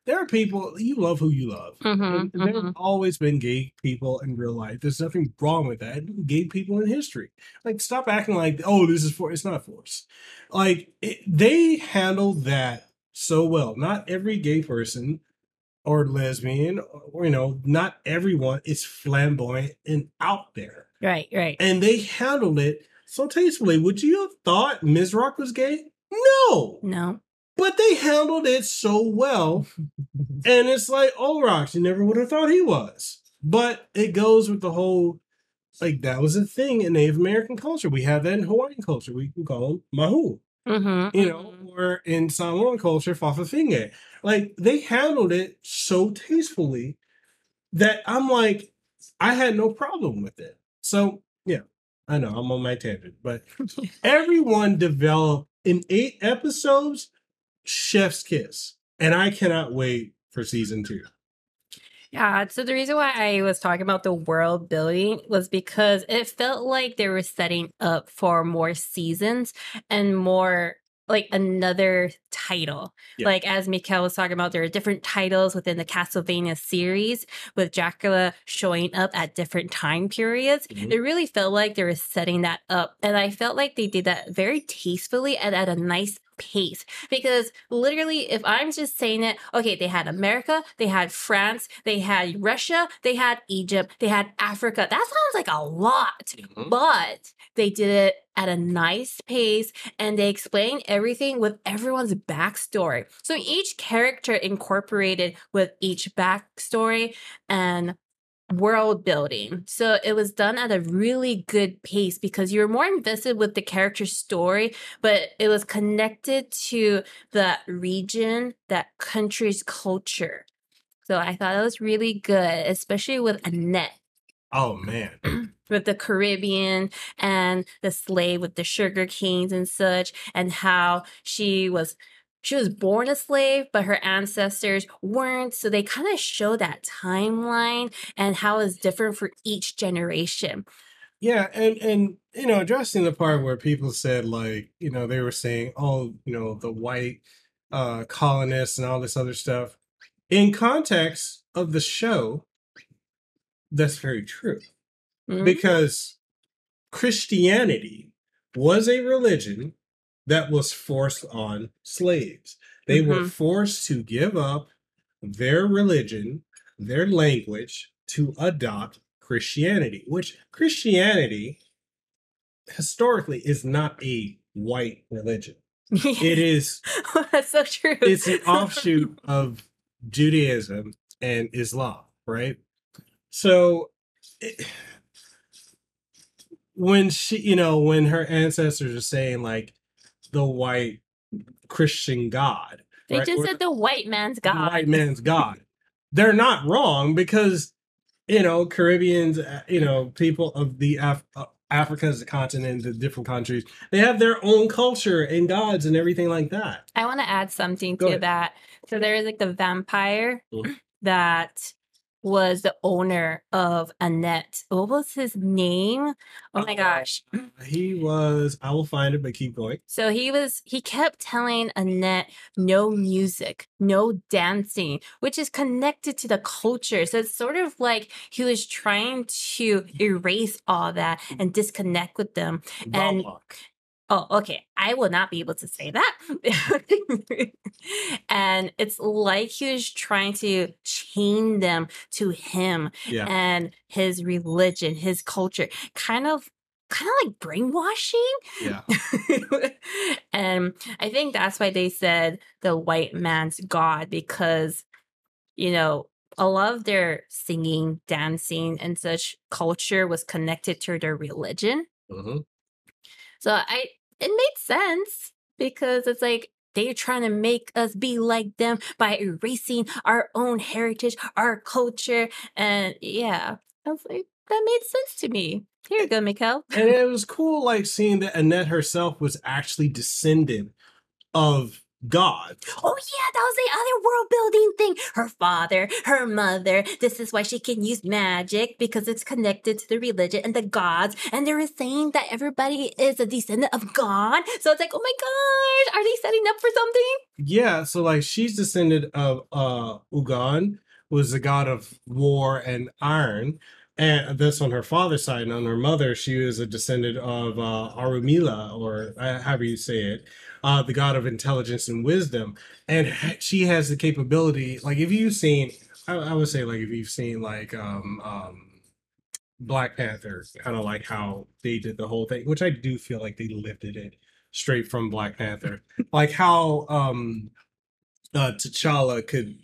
There are people you love who you love. Mhm, And There mhm. have always been gay people in real life. There's nothing wrong with that. Gay people in history. Like, stop acting like, oh, this is for. It's not force. Like, it, they handled that so well. Not every gay person or lesbian, or you know, not everyone is flamboyant and out there, Right. Right. and they handled it so tastefully. Would you have thought Ms. Rock was gay? No, No. but they handled it so well. And it's like, oh, rocks, you never would have thought he was. But it goes with the whole, like, that was a thing in Native American culture. We have that in Hawaiian culture. We can call him Mahu, Mm-hmm. you know, or in Samoan culture, Fa'afafine. Like, they handled it so tastefully that I'm like, I had no problem with it. So, yeah, I know I'm on my tangent, but everyone developed in eight episodes, Chef's Kiss. And I cannot wait for season two. Yeah, so the reason why I was talking about the world building was because it felt like they were setting up for more seasons and more like another title. Yeah. Like as Mekel was talking about, there are different titles within the Castlevania series with Dracula showing up at different time periods. Mhm. It really felt like they were setting that up. And I felt like they did that very tastefully and at a nice pace. Because literally, if I'm just saying it, okay, they had America, they had France, they had Russia, they had Egypt, they had Africa. That sounds like a lot. Mm-hmm. But they did it at a nice pace and they explained everything with everyone's backstory. So each character incorporated with each backstory and world building. So it was done at a really good pace because you were more invested with the character's story, but it was connected to that region, that country's culture. So I thought it was really good, especially with Annette Oh man. with the Caribbean and the slave with the sugar canes and such, and how she was she was born a slave, but her ancestors weren't. So they kind of show that timeline and how it's different for each generation. Yeah, and and you know, addressing the part where people said like, you know, they were saying, oh, you know, the white uh colonists and all this other stuff. In context of the show, that's very true. Mhm. Because Christianity was a religion that was forced on slaves. They were Mhm. forced to give up their religion, their language to adopt Christianity, which Christianity historically is not a white religion. It is That's so true. it's an offshoot of Judaism and Islam, right? So it, when she, you know, when her ancestors are saying like the white Christian God, they right, just or said the white man's the God. white man's God, they're not wrong because you know Caribbeans, uh, you know, people of the Af- uh, Africa as a continent, the different countries, they have their own culture and gods and everything like that. I want to add something Go to ahead. that. So there is like the vampire Mhm. that was the owner of Annette. What was his name? Oh my Uh, gosh. He was. I will find it, but keep going. So he was he kept telling Annette no music, no dancing, which is connected to the culture. So it's sort of like he was trying to erase all that and disconnect with them. And-. Oh, okay. I will not be able to say that. and it's like he was trying to chain them to him yeah, and his religion, his culture, kind of kind of like brainwashing. Yeah. and I think that's why they said the white man's God because, you know, a lot of their singing, dancing, and such culture was connected to their religion. hmm So I it made sense because it's like they're trying to make us be like them by erasing our own heritage, our culture, and yeah, I was like that made sense to me. Here you go, Mekel. And it was cool, like seeing that Annette herself was actually descended of God. Oh yeah, that was the other world building thing. Her father, her mother. This is why she can use magic because it's connected to the religion and the gods. And they were saying that everybody is a descendant of God. So it's like, oh my gosh, are they setting up for something? Yeah, so like she's descended of uh Ogun, was the god of war and iron. And that's on her father's side. And on her mother, she was a descendant of uh, Orunmila, or uh, however you say it, uh, the god of intelligence and wisdom. And she has the capability, like if you've seen, I, I would say, like if you've seen like um, um, Black Panther, kind of like how they did the whole thing, which I do feel like they lifted it straight from Black Panther, like how um, uh, T'Challa could,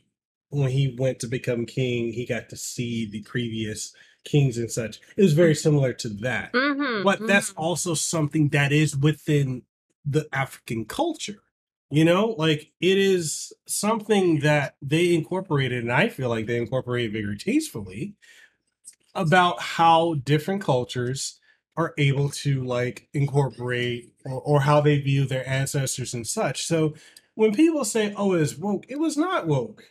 when he went to become king, he got to see the previous kings and such. It was very similar to that, Mm-hmm. but that's also something that is within the African culture. You know, like it is something that they incorporated, and I feel like they incorporated very tastefully about how different cultures are able to like incorporate or, or how they view their ancestors and such. So when people say, "Oh, it's woke," it was not woke.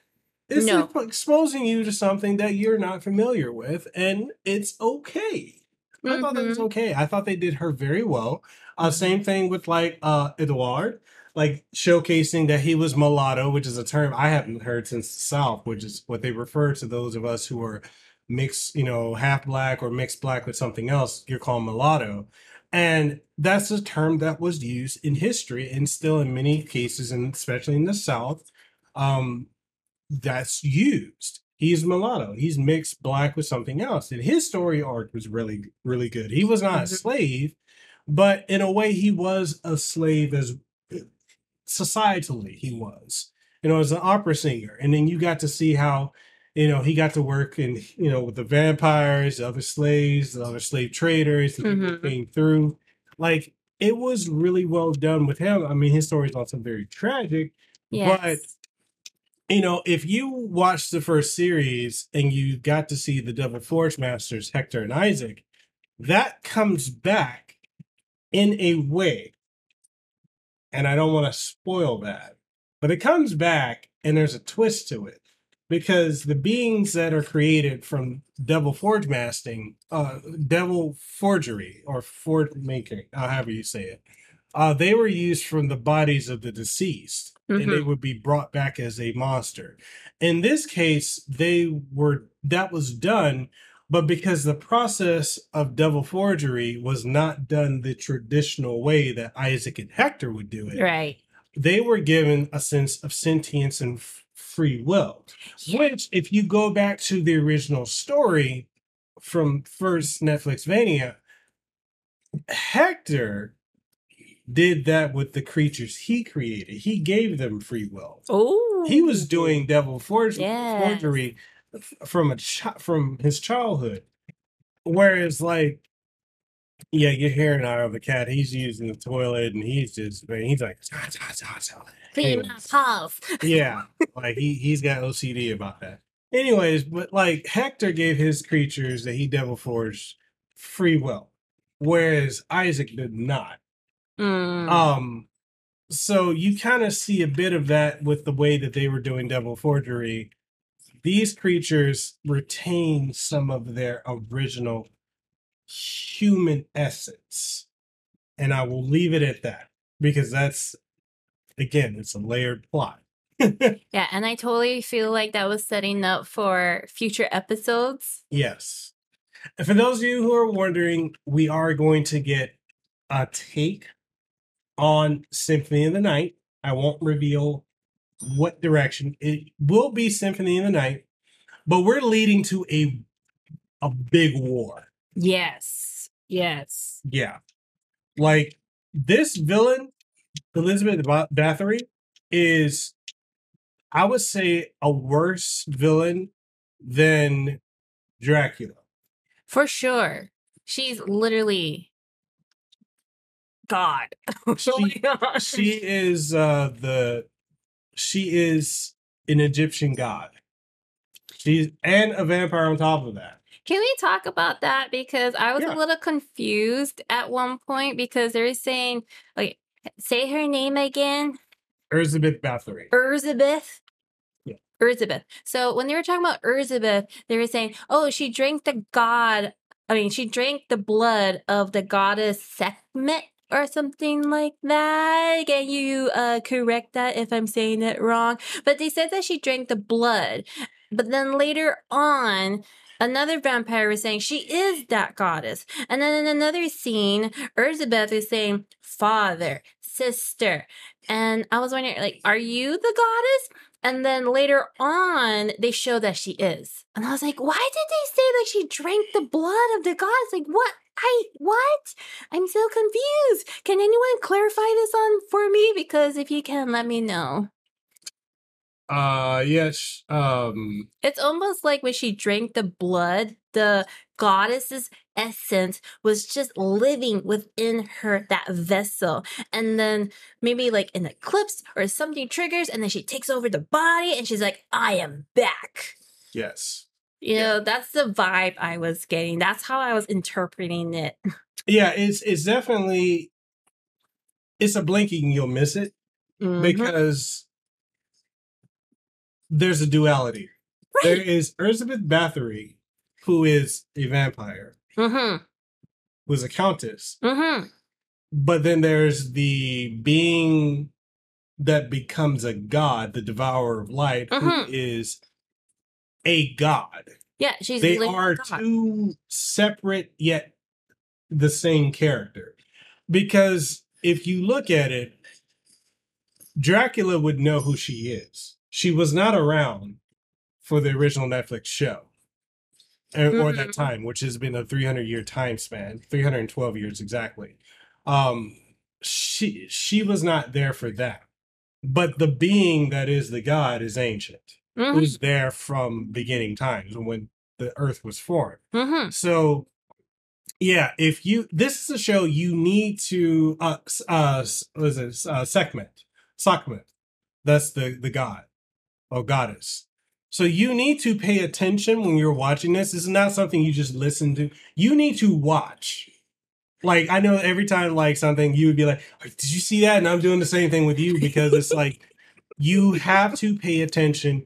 It's No. expo- exposing you to something that you're not familiar with, and it's okay. I thought that was Mhm. okay. I thought they did her very well. Uh, same thing with like uh Edouard, like showcasing that he was mulatto, which is a term I haven't heard since the South, which is what they refer to those of us who are mixed, you know, half black or mixed black with something else. You're called mulatto. And that's a term that was used in history and still in many cases, and especially in the South, um, that's used. He's mulatto. He's mixed black with something else. And his story arc was really, really good. He was not a Mhm. slave, but in a way, he was a slave as societally, he was. You know, as an opera singer. And then you got to see how, you know, he got to work in, you know, with the vampires, the other slaves, the other slave traders, the people Mhm. who came through. Like, it was really well done with him. I mean, his story is also very tragic, Yes. You know, if you watched the first series and you got to see the Devil Forge Masters, Hector and Isaac, that comes back in a way. And I don't want to spoil that, but it comes back and there's a twist to it because the beings that are created from Devil Forge Masting, uh, Devil Forgery or Forge Making, however you say it, uh, they were used from the bodies of the deceased and they Mhm. would be brought back as a monster. In this case, they were that was done, but because the process of devil forgery was not done the traditional way that Isaac and Hector would do it, Right. they were given a sense of sentience and free will. Which, if you go back to the original story from first Netflix Vania, Hector did that with the creatures he created. He gave them free will. Oh. He was doing devil forge- Yes. forgery from a chi- from his childhood, whereas like. Yeah, you're hearing out of the cat. He's using the toilet, and he's just man, he's like, "Ah, ah, ah, ah." Clean my paws. yeah, like he he's got OCD about that. Anyways, but like Hector gave his creatures that he devil forged free will, whereas Isaac did not. Mm. Um, so you kind of see a bit of that with the way that they were doing devil forgery. These creatures retain some of their original human essence, and I will leave it at that because that's again, it's a layered plot. Yeah, and I totally feel like that was setting up for future episodes. Yes. And for those of you who are wondering, we are going to get a take on Symphony of the Night. I won't reveal what direction. It will be Symphony of the Night, but we're leading to a a big war. Yes. Yes. Yeah. Like this villain, Elizabeth Bathory, is I would say a worse villain than Dracula. For sure. She's literally God. oh She- She is uh the she is an Egyptian god. She's and a vampire on top of that. Can we talk about that? Because I was Yeah. a little confused at one point because they were saying, like, say her name again. Elizabeth Bathory. Elizabeth. Yeah. Elizabeth. So when they were talking about Elizabeth, they were saying, "Oh, she drank the god. I mean, she drank the blood of the goddess Sekhmet or something like that." Can you uh, correct that if I'm saying it wrong? But they said that she drank the blood. But then later on, another vampire was saying she is that goddess. And then in another scene, Elizabeth is saying father, sister. And I was wondering, like, are you the goddess? And then later on, they show that she is. And I was like, why did they say that she drank the blood of the goddess? Like, what? I, what? I'm so confused. Can anyone clarify this on for me? Because if you can, let me know. Uh yes. Um It's almost like when she drank the blood, the goddess's essence was just living within her, that vessel. And then maybe like an eclipse or something triggers, and then she takes over the body and she's like, I am back. yes. You know, that's the vibe I was getting. That's how I was interpreting it. Yeah, it's it's definitely it's a blinking you'll miss it Mhm. because there's a duality. There Right. is Elizabeth Bathory, who is a vampire, Mm-hmm. was a countess, Mm-hmm. but then there's the being that becomes a god, the devourer of light, who Mhm. is a god. Yeah, she's they literally are God. two separate yet the same character. Because if you look at it, Dracula would know who she is. She was not around for the original Netflix show or, or that Mhm. time, which has been a 300 year time span, 312 years exactly. Um, she she was not there for that. But the being that is the god is ancient Mhm. who's there from beginning times when the earth was formed. Mhm. So yeah, if you this is a show you need to uh uh what is it uh Sekhmet. Sekhmet. That's the the god or goddess. So you need to pay attention when you're watching this. This is not something you just listen to. You need to watch. Like I know every time like something you would be like, "Did you see that?" And I'm doing the same thing with you because it's like you have to pay attention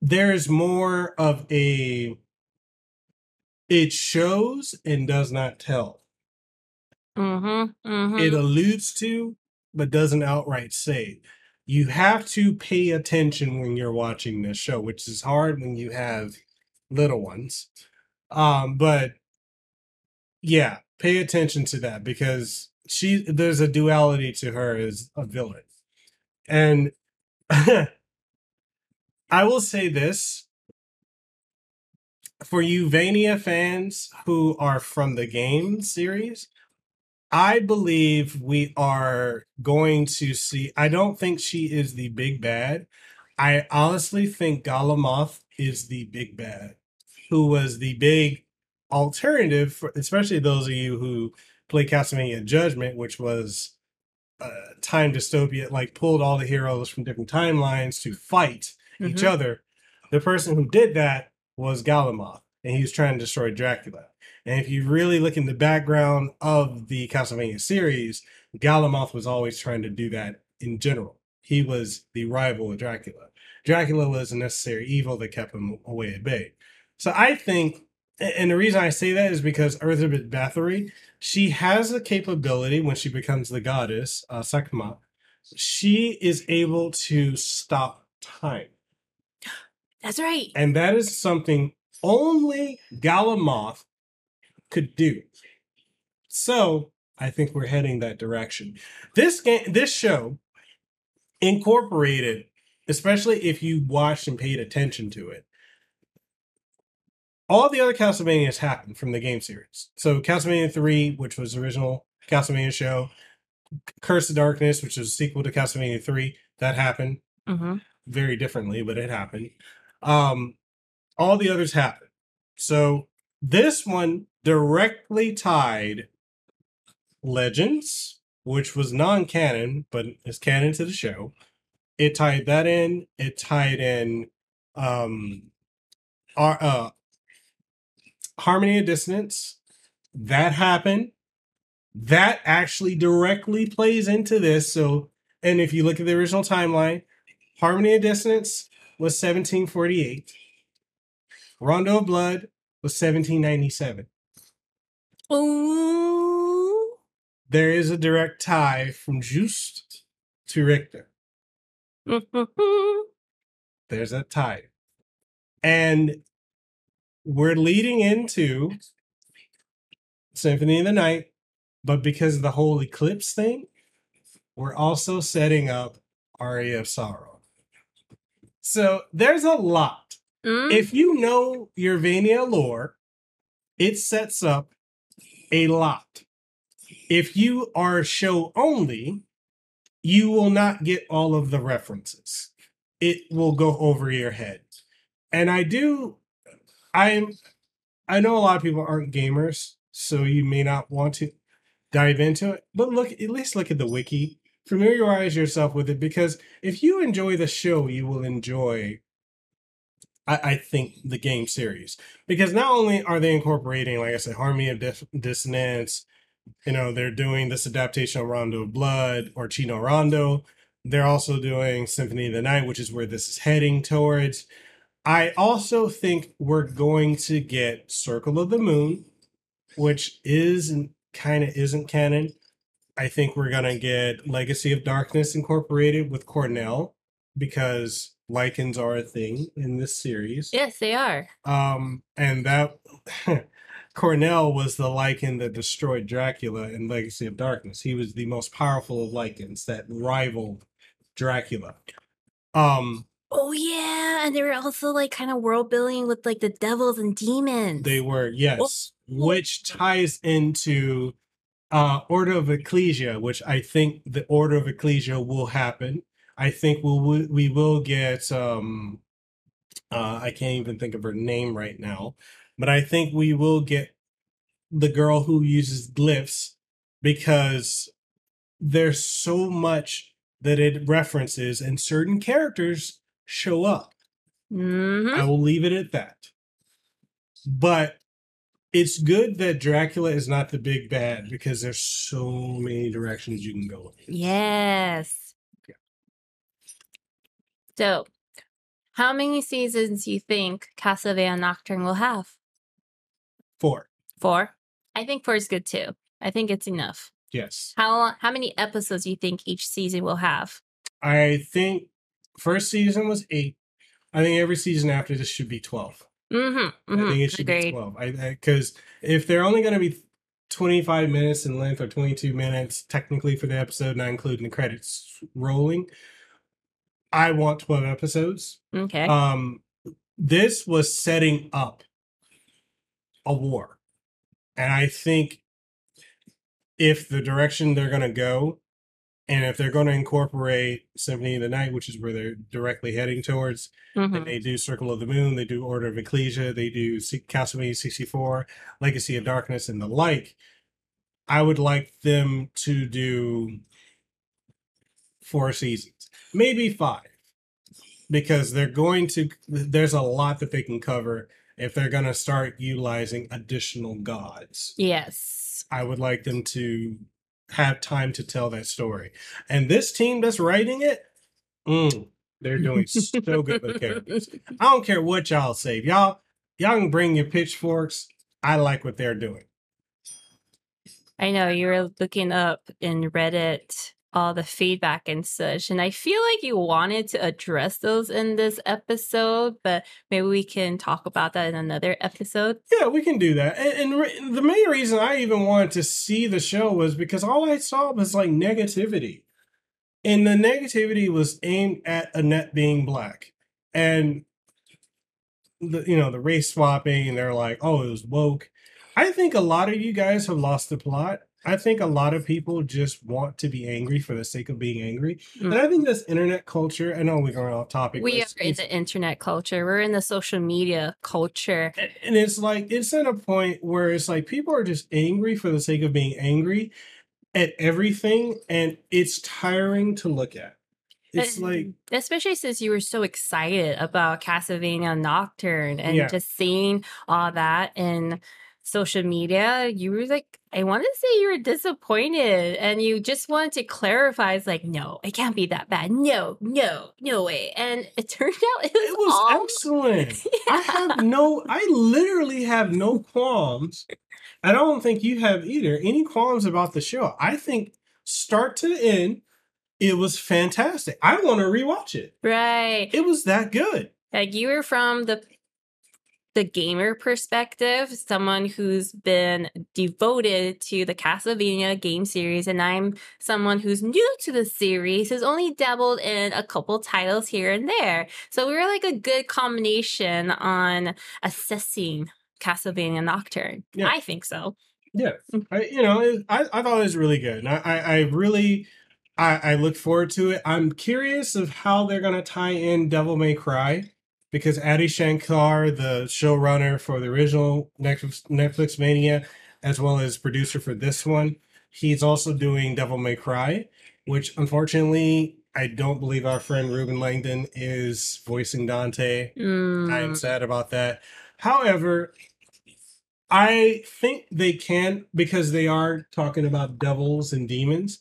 there's more of a it shows and does not tell Mhm. Mhm. it alludes to but doesn't outright say you have to pay attention when you're watching this show which is hard when you have little ones um but yeah pay attention to that because she there's a duality to her as a villain and I will say this for you Vania fans who are from the game series, I believe we are going to see. I don't think she is the big bad. I honestly think Galamoth is the big bad, who was the big alternative, for, especially those of you who play Castlevania Judgment, which was uh, time dystopia, like pulled all the heroes from different timelines to fight each Mhm. other. The person who did that was Galamoth, and he was trying to destroy Dracula. And if you really look in the background of the Castlevania series, Galamoth was always trying to do that in general. He was the rival of Dracula. Dracula was a necessary evil that kept him away at bay. So I think, and the reason I say that is because Elizabeth Bathory, she has the capability when she becomes the goddess, uh, Sekhmet, she is able to stop time. That's right. And that is something only Galamoth could do. So I think we're heading that direction. This game, this show incorporated, especially if you watched and paid attention to it, all the other Castlevanias happened from the game series. So Castlevania 3, which was the original Castlevania show, Curse of Darkness, which is a sequel to Castlevania 3, that happened hmm very differently, but it happened. Um, all the others happened. So this one directly tied Legends, which was non-canon, but is canon to the show. It tied that in. It tied in um our uh Harmony of Dissonance. That happened. That actually directly plays into this. So and if you look at the original timeline, Harmony of Dissonance was 1748. Rondo of Blood was 1797. Ooh. There is a direct tie from Juste to Richter. There's a tie. And we're leading into Symphony of the Night, but because of the whole eclipse thing, we're also setting up Aria of Sorrow. So there's a lot. Mm, If you know your Vania lore, it sets up a lot. If you are show only, you will not get all of the references. It will go over your head. And I do I'm I know a lot of people aren't gamers, so you may not want to dive into it, but look at least look at the wiki. Familiarize yourself with it because if you enjoy the show, you will enjoy I, think the game series because not only are they incorporating, like I said, Harmony of Dis- Dissonance, you know, they're doing this adaptation of Rondo of Blood or Chi no Rondo. They're also doing Symphony of the Night, which is where this is heading towards. I also think we're going to get Circle of the Moon, which is kind of isn't canon. I think we're gonna get Legacy of Darkness incorporated with Cornell because lycans are a thing in this series. yes, they are. Um, and that Cornell was the lycan that destroyed Dracula in Legacy of Darkness. He was the most powerful of lycans that rivaled Dracula. Um, Oh yeah, and they were also like kind of world building with like the devils and demons. they were yes, which ties into uh Order of Ecclesia, which I think the Order of Ecclesia will happen. I think we'll we we will get um uh I can't even think of her name right now, but I think we will get the girl who uses glyphs because there's so much that it references and certain characters show up. hmm I will leave it at that. But it's good that Dracula is not the big bad because there's so many directions you can go. in. Yes. So, how many seasons do you think Castlevania Nocturne will have? Four. Four. I think four is good too. I think it's enough. Yes. How how many episodes do you think each season will have? I think first season was eight. I think every season after this should be 12. Mm-hmm. I think it should be Agreed. 12. I Because if they're only going to be 25 minutes in length or 22 minutes, technically for the episode, not including the credits rolling, I want 12 episodes. Okay. um this was setting up a war and i think if the direction they're going to go and if they're going to incorporate symphony of the night which is where they're directly heading towards Mhm. and they do circle of the moon they do order of ecclesia they do castlevania 64 legacy of darkness and the like i would like them to do four seasons maybe five because they're going to there's a lot that they can cover if they're going to start utilizing additional gods Yes. i would like them to have time to tell that story. And this team that's writing it mm, they're doing so good with characters. I don't care what y'all say. Y'all y'all can bring your pitchforks i like what they're doing. I know you were looking up in Reddit all the feedback and such, and I feel like you wanted to address those in this episode, but maybe we can talk about that in another episode. Yeah, we can do that. And, and re- the main reason I even wanted to see the show was because all I saw was like negativity. And the negativity was aimed at Annette being black. And the you know the race swapping and they're like, oh, it was woke. I think a lot of you guys have lost the plot. I think a lot of people just want to be angry for the sake of being angry. Mm. And I think this internet culture, I know we're going off topic. We are in the internet culture. We're in the social media culture. and it's like it's at a point where it's like people are just angry for the sake of being angry at everything and it's tiring to look at it's Uh, like especially since you were so excited about Castlevania Nocturne and Yeah. just seeing all that in social media, you were like, I want to say you were disappointed and you just wanted to clarify. It's like, no, it can't be that bad. No, no, no way. And it turned out it was, it was all excellent i have no i literally have no qualms i don't think you have either any qualms about the show i think start to end it was fantastic i want to rewatch it right. it was that good Like you were from the the gamer perspective, someone who's been devoted to the Castlevania game series, and I'm someone who's new to the series, who's only dabbled in a couple titles here and there. So we were like a good combination on assessing Castlevania Nocturne. Yeah. I think so. Yeah, Mm. I, you know, I, I thought it was really good. And I, I, I really, I, I look forward to it. I'm curious of how they're gonna tie in Devil May Cry because Adi Shankar, the showrunner for the original Netflix, Netflix Vania, as well as producer for this one, he's also doing Devil May Cry, which unfortunately I don't believe our friend Reuben Langdon is voicing Dante. I am Mm, sad about that. However, I think they can because they are talking about devils and demons.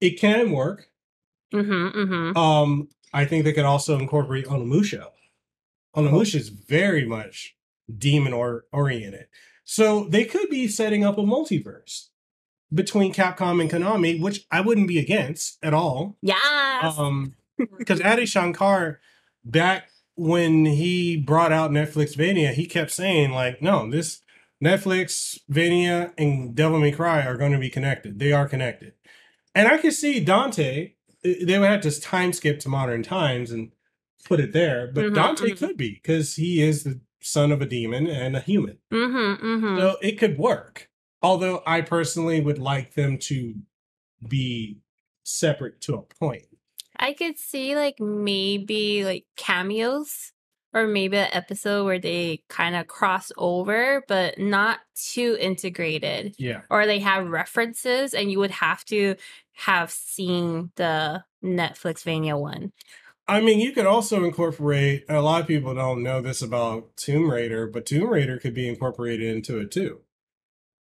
It can work. mm-hmm, mm-hmm. Um, I think they could also incorporate Onimusha. Onimusha is very much demon or oriented, so they could be setting up a multiverse between Capcom and Konami, which I wouldn't be against at all. Yeah. Um, because Adi Shankar, back when he brought out Netflix Vania, he kept saying like, "No, this Netflix Vania and Devil May Cry are going to be connected. They are connected." And I could see Dante. eh, They would have to time skip to modern times and put it there, but Mhm, Dante mhm. could be because he is the son of a demon and a human, mm-hmm, mm-hmm. so it could work. Although I personally would like them to be separate to a point. I could see like maybe like cameos or maybe an episode where they kind of cross over, but not too integrated. Yeah. Or they have references and you would have to have seen the Netflix Vania one. I mean, you could also incorporate. A lot of people don't know this about Tomb Raider, but Tomb Raider could be incorporated into it too.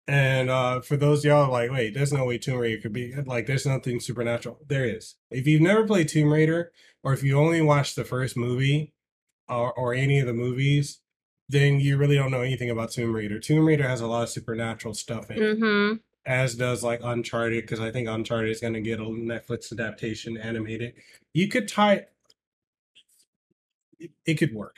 And uh, for those y'all like, wait, there's no way Tomb Raider could be like, there's nothing supernatural. There is. If you've never played Tomb Raider, or if you only watched the first movie, or or any of the movies, then you really don't know anything about Tomb Raider. Tomb Raider has a lot of supernatural stuff in it, Mm-hmm. as does like Uncharted, because I think Uncharted is going to get a Netflix adaptation animated. You could tie it, it could work.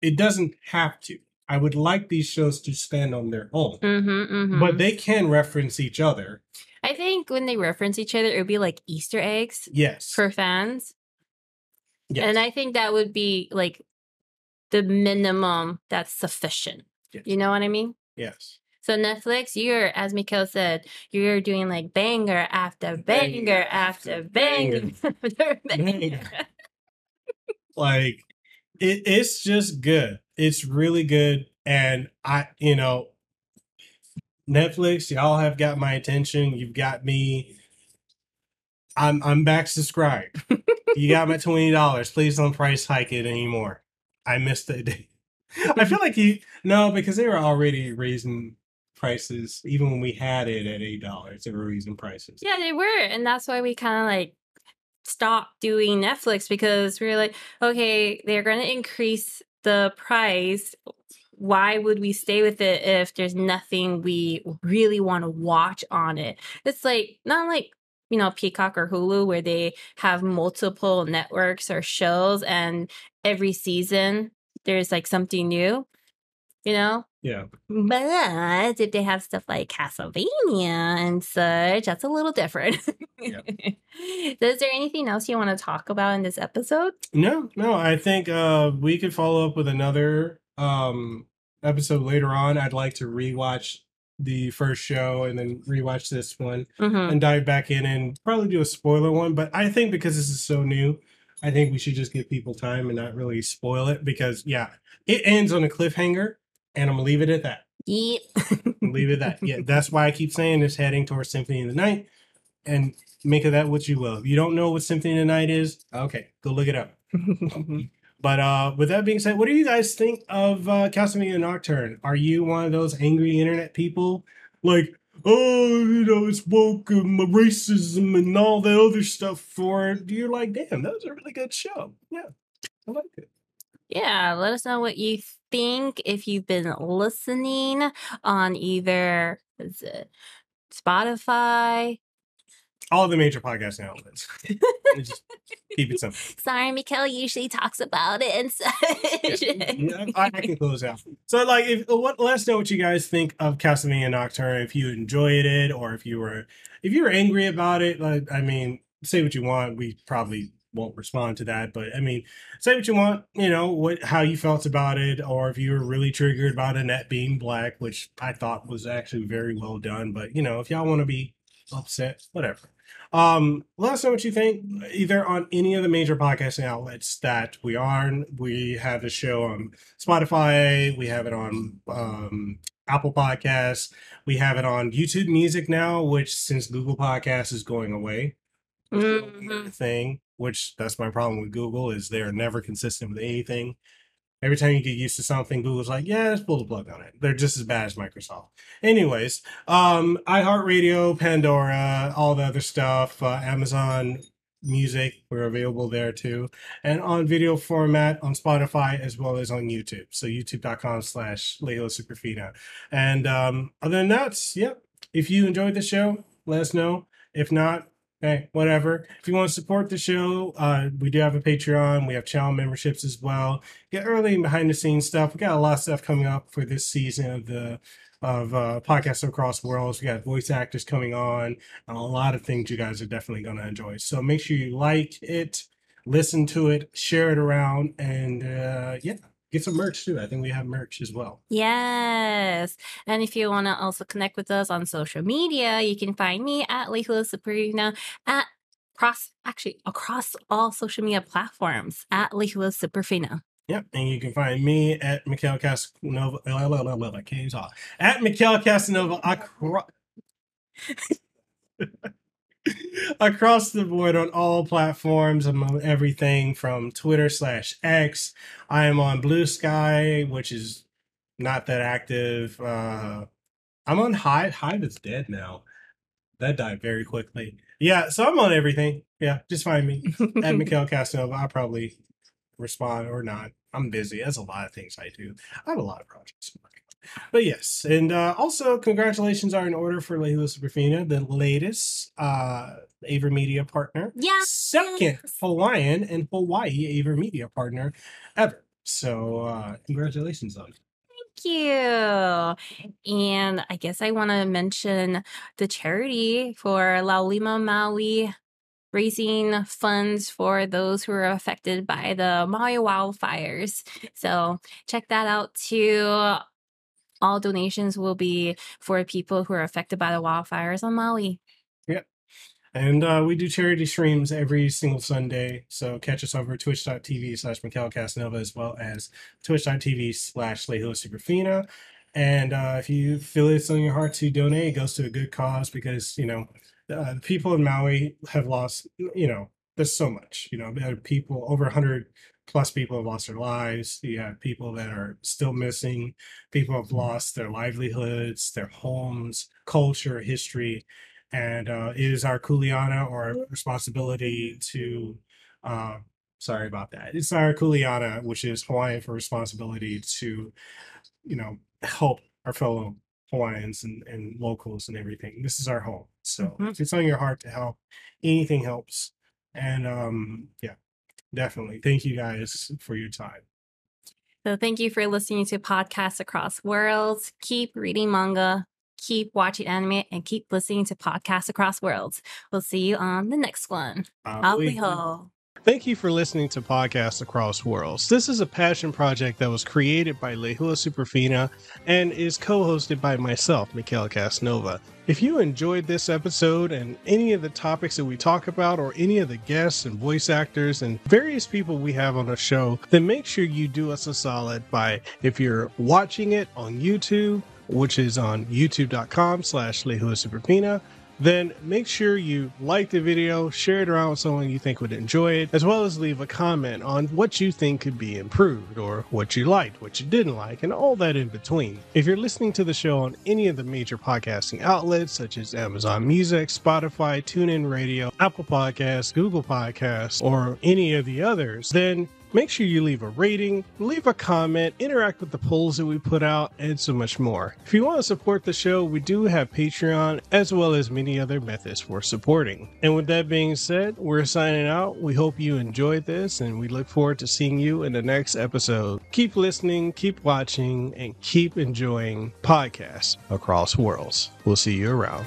It doesn't have to. I would like these shows to stand on their own, Mm-hmm. mm-hmm. but they can reference each other. I think when they reference each other, it would be like Easter eggs Yes. for fans. yes. And I think that would be like the minimum that's sufficient. Yes. You know what I mean? yes. So Netflix, you're as Mekel said, you're doing like banger after banger, Banger after banger after banger. Like it, it's just good. It's really good. And I, you know, Netflix, y'all have got my attention. You've got me. I'm I'm back subscribed. you got my twenty dollars. Please don't price hike it anymore. I missed the day. I feel like you no, because they were already raising prices even when we had it at eight dollars. They were raising prices. Yeah, they were. And that's why we kind of like stopped doing Netflix because we were like, okay, they're going to increase the price. Why would we stay with it if there's nothing we really want to watch on it? It's like, not like, you know, Peacock or Hulu where they have multiple networks or shows and every season there's like something new, you know? Yeah. But if they have stuff like Castlevania and such, that's a little different. Yeah. Is there anything else you want to talk about in this episode? No, no. I think uh we could follow up with another um episode later on, I'd like to rewatch the first show and then rewatch this one Mhm. and dive back in and probably do a spoiler one. But I think because this is so new, I think we should just give people time and not really spoil it because yeah, it ends on a cliffhanger, and I'm gonna leave it at that. Yep. leave it at that. Yeah, that's why I keep saying it's heading towards Symphony of the Night, and make of that what you will. If you don't know what Symphony of the Night is, okay, go look it up. But uh, with that being said, what do you guys think of uh, Castlevania Nocturne? Are you one of those angry internet people? Like, oh, you know, it's woke and racism and all that other stuff for it. You're like, damn, that was a really good show. Yeah, I like it. Yeah, let us know what you think if you've been listening on either is it Spotify. All the major podcasting outlets. Just keep it simple. Sorry, Mekel usually talks about it and such. Yeah, I, I can close out. So, like, if uh, what, let us know what you guys think of Castlevania Nocturne. If you enjoyed it, or if you were if you were angry about it. Like, I mean, say what you want. We probably won't respond to that, but I mean, say what you want. You know what how you felt about it, or if you were really triggered about Annette being black, which I thought was actually very well done. But you know, if y'all want to be upset, whatever. Um, let us know what you think, either on any of the major podcasting outlets that we are. We have the show on Spotify, we have it on um, Apple Podcasts, we have it on YouTube Music now, which since Google Podcasts is going away, Mhm. thing, which that's my problem with Google is they're never consistent with anything. Every time you get used to something, Google's like, yeah, let's pull the plug on it. They're just as bad as Microsoft. Anyways, um, iHeartRadio, Pandora, all the other stuff, uh, Amazon Music, we're available there too. And on video format on Spotify as well as on YouTube. So youtube.com slash Lehua Superfina. And um, other than that, yep. If you enjoyed the show, let us know. If not, hey, whatever. If you want to support the show, uh, we do have a Patreon. We have channel memberships as well. Get early and behind the scenes stuff. We got a lot of stuff coming up for this season of the of uh, podcasts across worlds. We got voice actors coming on, and a lot of things you guys are definitely going to enjoy. So make sure you like it, listen to it, share it around, and uh, yeah, get some merch too. I think we have merch as well. Yes. And if you want to also connect with us on social media, you can find me at Lehua Superfina at cross actually across all social media platforms at Lehua Superfina. Yep, and you can find me at Mekel Kasanova. I can't even talk. At Mekel Kasanova across, across the board on all platforms. I'm on everything from Twitter slash X. I am on Blue Sky, which is not that active. Uh, I'm on Hive. Hive is dead now. That died very quickly. Yeah, so I'm on everything. Yeah, just find me at Mekel Kasanova. I'll probably respond or not. I'm busy. That's a lot of things I do. I have a lot of projects. I'm working on. But yes, and uh, also congratulations are in order for Lehua Superfina, the latest uh, AVerMedia partner. Yes. Second Hawaiian and Hawaii AVerMedia partner ever. So uh, congratulations on it. Thank you. And I guess I want to mention the charity for Laulima Maui raising funds for those who are affected by the Maui wildfires. So check that out too. All donations will be for people who are affected by the wildfires on Maui. Yep. And uh, we do charity streams every single Sunday. So catch us over twitch.tv slash Mekel Kasanova as well as twitch.tv slash Lehua Superfina. And uh, if you feel it's on your heart to donate, it goes to a good cause because, you know, uh, the people in Maui have lost, you know, there's so much, you know, people, over 100 plus people have lost their lives. You have people that are still missing. People have lost their livelihoods, their homes, culture, history and uh, it is our kuleana or responsibility to uh, sorry about that it's our kuleana which is hawaiian for responsibility to you know help our fellow hawaiians and, and locals and everything this is our home so Mhm. if it's on your heart to help anything helps and um yeah definitely thank you guys for your time So thank you for listening to podcasts across worlds. Keep reading manga, keep watching anime, and keep listening to podcasts across worlds. We'll see you on the next one. Uh, Thank you for listening to Podcasts Across Worlds. This is a passion project that was created by Lehua Superfina and is co-hosted by myself, Mekel Casnova. If you enjoyed this episode and any of the topics that we talk about, or any of the guests and voice actors and various people we have on the show, then make sure you do us a solid by if you're watching it on YouTube, which is on youtube.com slash Lehua Superfina, then make sure you like the video, share it around with someone you think would enjoy it, as well as leave a comment on what you think could be improved or what you liked, what you didn't like, and all that in between. If you're listening to the show on any of the major podcasting outlets such as Amazon Music, Spotify, TuneIn Radio, Apple Podcasts, Google Podcasts, or any of the others, then Make sure you leave a rating, leave a comment, interact with the polls that we put out, and so much more. If you want to support the show, we do have Patreon as well as many other methods for supporting. And with that being said, we're signing out. We hope you enjoyed this and we look forward to seeing you in the next episode. Keep listening, keep watching, and keep enjoying podcasts across worlds. We'll see you around.